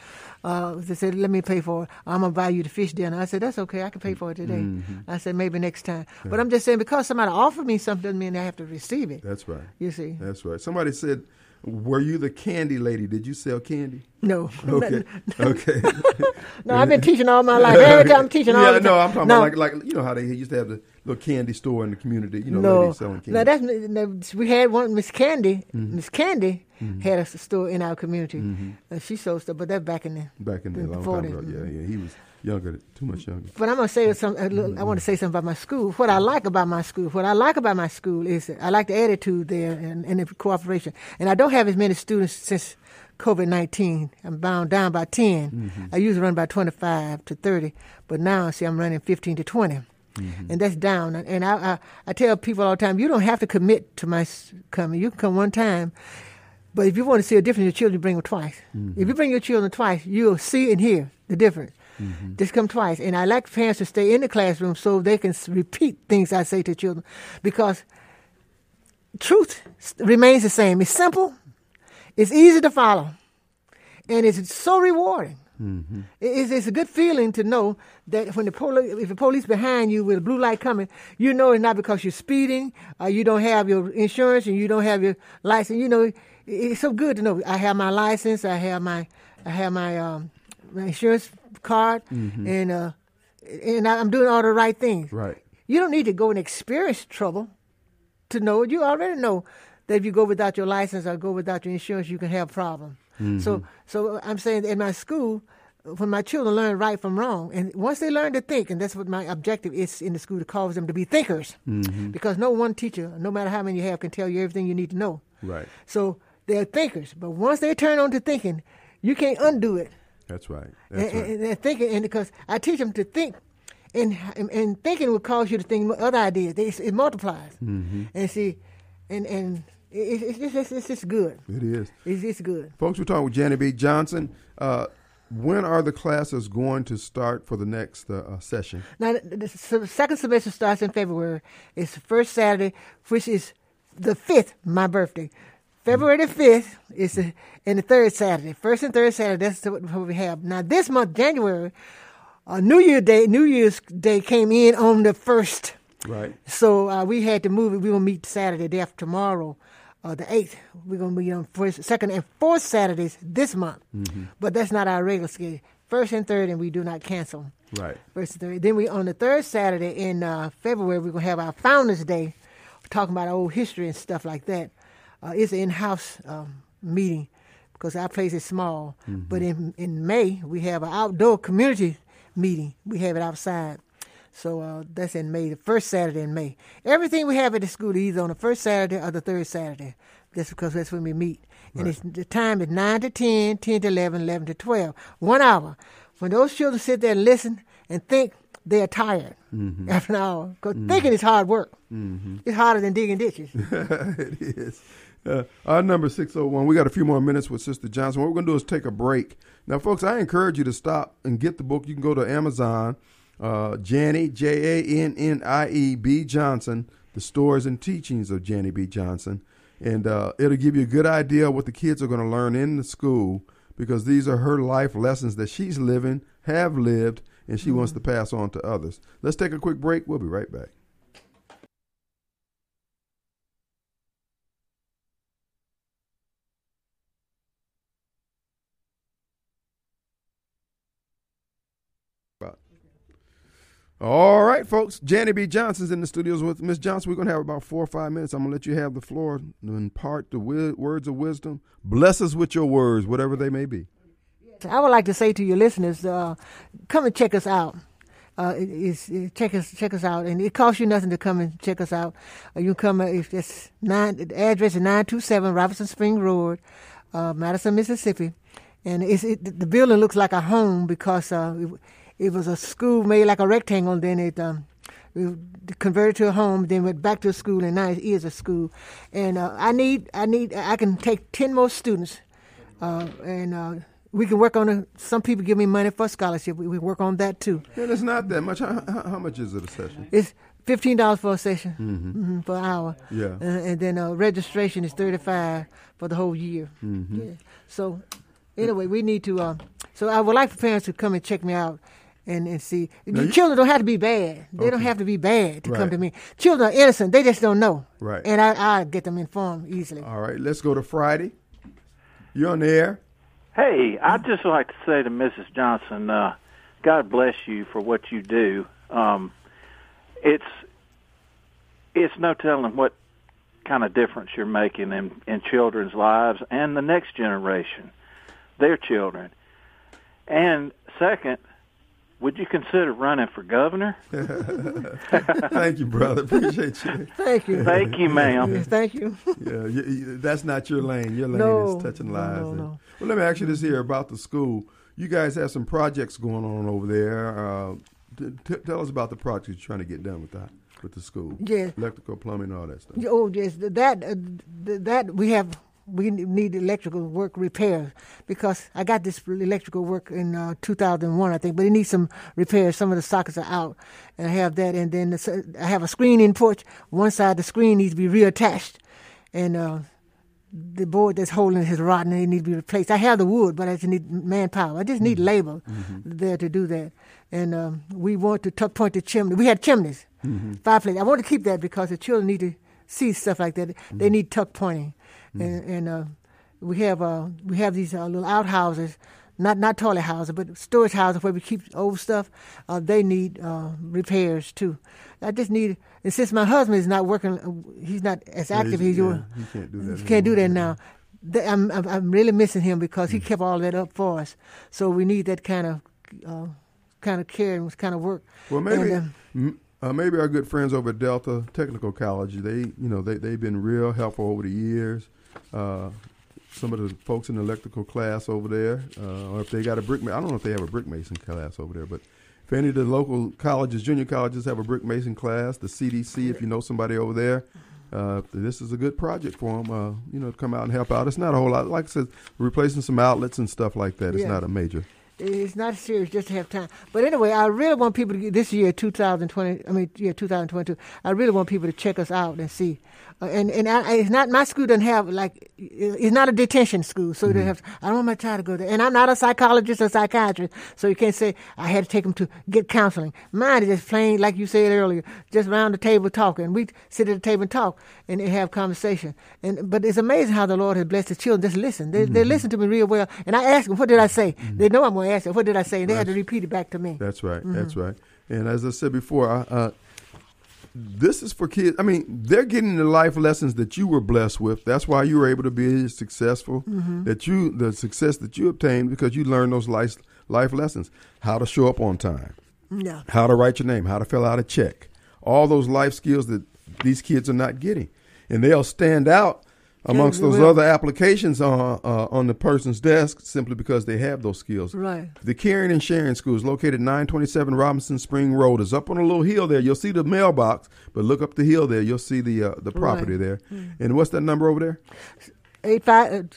Uh, they said, "Let me pay for it. I'm gonna buy you the fish dinner." I said, "That's okay. I can pay for it today." Mm-hmm. I said, "Maybe next time." Yeah. But I'm just saying because somebody offered me something doesn't mean I have to receive it. That's right. You see. That's right. Somebody said were you the candy lady? Did you sell candy? No. Okay. okay. no, I've been teaching all my life. Every time I'm teaching all yeah, the time. no, I'm talking about like like you know how they used to have the little candy store in the community. You know, no. ladies selling candy. No, that's we had one Miss Candy. Mm-hmm. Miss Candy mm-hmm. had a store in our community. Mm-hmm. Uh, she sold stuff, but that's back in the back in the, the long 40s. time ago. Yeah, yeah, he was younger, too much younger. But I'm gonna say some. Mm-hmm. I want to say something about my school. What I like about my school, what I like about my school is I like the attitude there and, and the cooperation. And I don't have as many students since COVID nineteen. I'm bound down by 10 mm-hmm. I usually run by twenty five to thirty, but now see I'm running fifteen to 20 mm-hmm. And that's down. And I, I, I tell people all the time, you don't have to commit to my coming. You can come one time. But if you want to see a difference in your children, bring them twice. Mm-hmm. If you bring your children twice, you'll see and hear the difference. Mm-hmm. Just come twice. And I like parents to stay in the classroom so they can repeat things I say to children because truth remains the same. It's simple, it's easy to follow, and it's so rewarding. Mm-hmm. It's, it's, a good feeling to know that when the police, if the police behind you with a blue light coming, you know it's not because you're speeding, or you don't have your insurance, and you don't have your license. You know, it's so good to know I have my license, I have my, I have my, um, my insurance card, mm-hmm. and uh, and I'm doing all the right things. Right. You don't need to go and experience trouble to know. You already know that if you go without your license or go without your insurance, you can have problems. Mm-hmm. So, so I'm saying in my school, when my children learn right from wrong, and once they learn to think, and that's what my objective is in the school to cause them to be thinkers, mm-hmm. because no one teacher, no matter how many you have, can tell you everything you need to know. Right. So they're thinkers, but once they turn on to thinking, you can't undo it. That's right. That's and, right. And, and thinking, and because I teach them to think, and and thinking will cause you to think other ideas. It, it multiplies. Mm-hmm. And see, and and it's, it's, it's, it's just good. It is. It's, it's good. Folks, we're talking with Jannie B. Johnson. Uh, when are the classes going to start for the next uh, uh session? Now, the, the, second semester starts in February. It's the first Saturday, which is the 5th, my birthday. February the 5th is the, and the third Saturday. First and third Saturday, that's what we have. Now, this month, January, uh, New Year Day, New Year's Day came in on the 1st. Right. So uh, we had to move it. We will meet Saturday, day after tomorrow uh, the 8th. We're going to be on first, second, and fourth Saturdays this month. Mm-hmm. But that's not our regular schedule. First and third, and we do not cancel. Right. First and third. Then we on the third Saturday in uh, February, we're going to have our Founders Day, talking about our old history and stuff like that. Uh, it's an in-house um, meeting because our place is small. Mm-hmm. But in in May, we have an outdoor community meeting. We have it outside. So uh, that's in May, the first Saturday in May. Everything we have at the school is either on the first Saturday or the third Saturday. That's because that's when we meet. And right. the time is 9 to 10, 10 to 11, 11 to 12. One hour. When those children sit there and listen and think, they're tired mm-hmm. after an hour. Because mm-hmm. thinking is hard work. Mm-hmm. It's harder than digging ditches. it is. Uh, our number 601. We got a few more minutes with Sister Johnson. What we're going to do is take a break. Now, folks, I encourage you to stop and get the book. You can go to Amazon uh, J A N N I E B Johnson, the stories and teachings of Jannie B. Johnson. And uh, it'll give you a good idea of what the kids are going to learn in the school because these are her life lessons that she's living, have lived, and she mm-hmm. wants to pass on to others. Let's take a quick break. We'll be right back. All right, folks. Jannie B. Johnson's in the studios with Miss Johnson. We're going to have about four or five minutes. I'm going to let you have the floor and impart the wi- words of wisdom. Bless us with your words, whatever they may be. I would like to say to your listeners, uh, come and check us out. Uh, it, check us check us out, and it costs you nothing to come and check us out. Uh, you come uh, if it's nine. The address is nine two seven Robinson Spring Road, uh, Madison, Mississippi, and it's it, the building looks like a home because uh, it was a school made like a rectangle. Then it um, converted to a home. Then went back to a school, and now it is a school. And uh, I need, I need, I can take ten more students, uh, and uh, we can work on it. Some people give me money for a scholarship. We, we work on that too. And it's not that much. How, how, much is it a session? It's fifteen dollars for a session, mm-hmm. Mm-hmm, for an hour. Yeah. Uh, and then uh, registration is thirty five for the whole year. Mm-hmm. Yeah. So anyway, we need to. Uh, so I would like for parents to come and check me out and, and see. Now children don't have to be bad. They okay. don't have to be bad to right. come to me. Children are innocent. They just don't know. Right. And I, I get them informed easily. All right. Let's go to Friday. You're on the air. Hey, I'd just like to say to Mrs. Johnson, uh, God bless you for what you do. Um, it's it's no telling what kind of difference you're making in, in children's lives and the next generation, their children. And second, would you consider running for governor? Thank you, brother. Appreciate you. Thank you. Thank you, ma'am. thank you. yeah, you, you, that's not your lane. Your lane no, is touching lives. No, no, well, let me ask you this here about the school. You guys have some projects going on over there. Uh, t- t- tell us about the projects you're trying to get done with that with the school. Yes. Electrical, plumbing, all that stuff. Oh, yes. That uh, that we have we need electrical work repairs because I got this electrical work in uh, 2001, I think, but it needs some repairs. Some of the sockets are out, and I have that. And then the, I have a screen in porch. One side of the screen needs to be reattached, and uh, the board that's holding it is rotten and it needs to be replaced. I have the wood, but I just need manpower. I just need mm-hmm. labor mm-hmm. there to do that. And um, we want to tuck point the chimney. We had chimneys, mm-hmm. fireplace. I want to keep that because the children need to see stuff like that. They need tuck pointing and, and uh, we have uh, we have these uh, little outhouses, not not toilet houses, but storage houses where we keep old stuff. Uh, they need uh, repairs too. I just need, and since my husband is not working, uh, he's not as active as you. Yeah, he can't do that. He can't do that now. I'm, I'm, I'm really missing him because he mm. kept all that up for us. So we need that kind of uh, kind of care and kind of work. Well, maybe and, uh, maybe our good friends over at Delta Technical College, they you know they they've been real helpful over the years. Uh, some of the folks in the electrical class over there, uh, or if they got a brick, I don't know if they have a brick mason class over there, but if any of the local colleges, junior colleges, have a brick mason class, the CDC, if you know somebody over there, uh, this is a good project for them. Uh, you know, to come out and help out. It's not a whole lot. Like I said, replacing some outlets and stuff like that. It's yeah. not a major it's not serious just to have time. But anyway, I really want people to get this year, 2020. I mean, yeah, 2022. I really want people to check us out and see. Uh, and and I, it's not my school doesn't have like it's not a detention school, so mm-hmm. they have. I don't want my child to go there, and I'm not a psychologist or psychiatrist, so you can't say I had to take them to get counseling. Mine is just plain, like you said earlier, just around the table talking. We sit at the table and talk and have conversation. And but it's amazing how the Lord has blessed the children. Just listen. They mm-hmm. they listen to me real well, and I ask them, "What did I say?" Mm-hmm. They know I'm going to ask them, "What did I say?" And they had to repeat it back to me. That's right. That's mm-hmm. right. And as I said before, I, uh, this is for kids. I mean, they're getting the life lessons that you were blessed with. That's why you were able to be successful. Mm-hmm. That you, the success that you obtained because you learned those life life lessons. How to show up on time. Yeah. How to write your name. How to fill out a check. All those life skills that these kids are not getting, and they'll stand out amongst those other applications on uh, on the person's desk simply because they have those skills. Right. The Caring and Sharing School is located 927 Robinson Spring Road. Is up on a little hill there. You'll see the mailbox, but look up the hill there. You'll see the uh, the property right. there. Mm. And what's that number over there?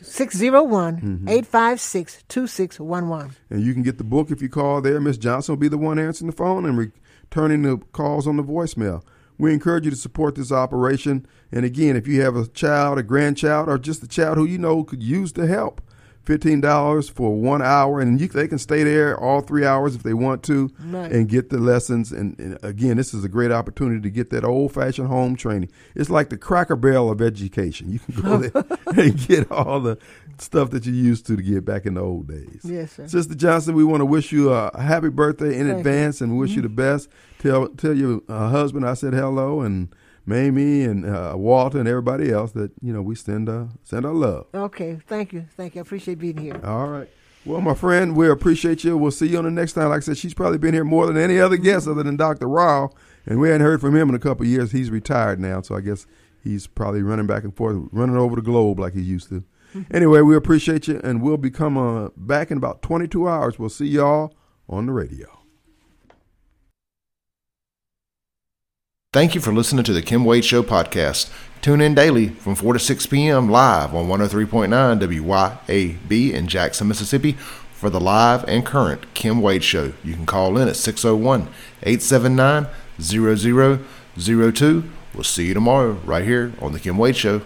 601 856 2611. And you can get the book if you call there. Miss Johnson will be the one answering the phone and returning the calls on the voicemail. We encourage you to support this operation. And again, if you have a child, a grandchild, or just a child who you know could use the help, fifteen dollars for one hour, and you, they can stay there all three hours if they want to, right. and get the lessons. And, and, again, this is a great opportunity to get that old fashioned home training. It's like the Cracker Barrel of education. You can go there and get all the stuff that you used to to get back in the old days. Yes, sir. Sister Johnson, we want to wish you a happy birthday in Thank advance, you. and wish mm-hmm. you the best. Tell tell your uh, husband I said hello and Mamie and uh, Walter and everybody else that you know we send uh, send our love. Okay, thank you, thank you. I appreciate being here. All right. Well, my friend, we appreciate you. We'll see you on the next time. Like I said, she's probably been here more than any other guest other than Dr. Rao, and we hadn't heard from him in a couple of years. He's retired now, so I guess he's probably running back and forth, running over the globe like he used to. Anyway, we appreciate you, and we'll be coming uh, back in about 22 hours. We'll see y'all on the radio. Thank you for listening to the Kim Wade Show podcast. Tune in daily from 4 to 6 p.m. live on 103.9 WYAB in Jackson, Mississippi for the live and current Kim Wade Show. You can call in at 601 879 0002. We'll see you tomorrow right here on the Kim Wade Show.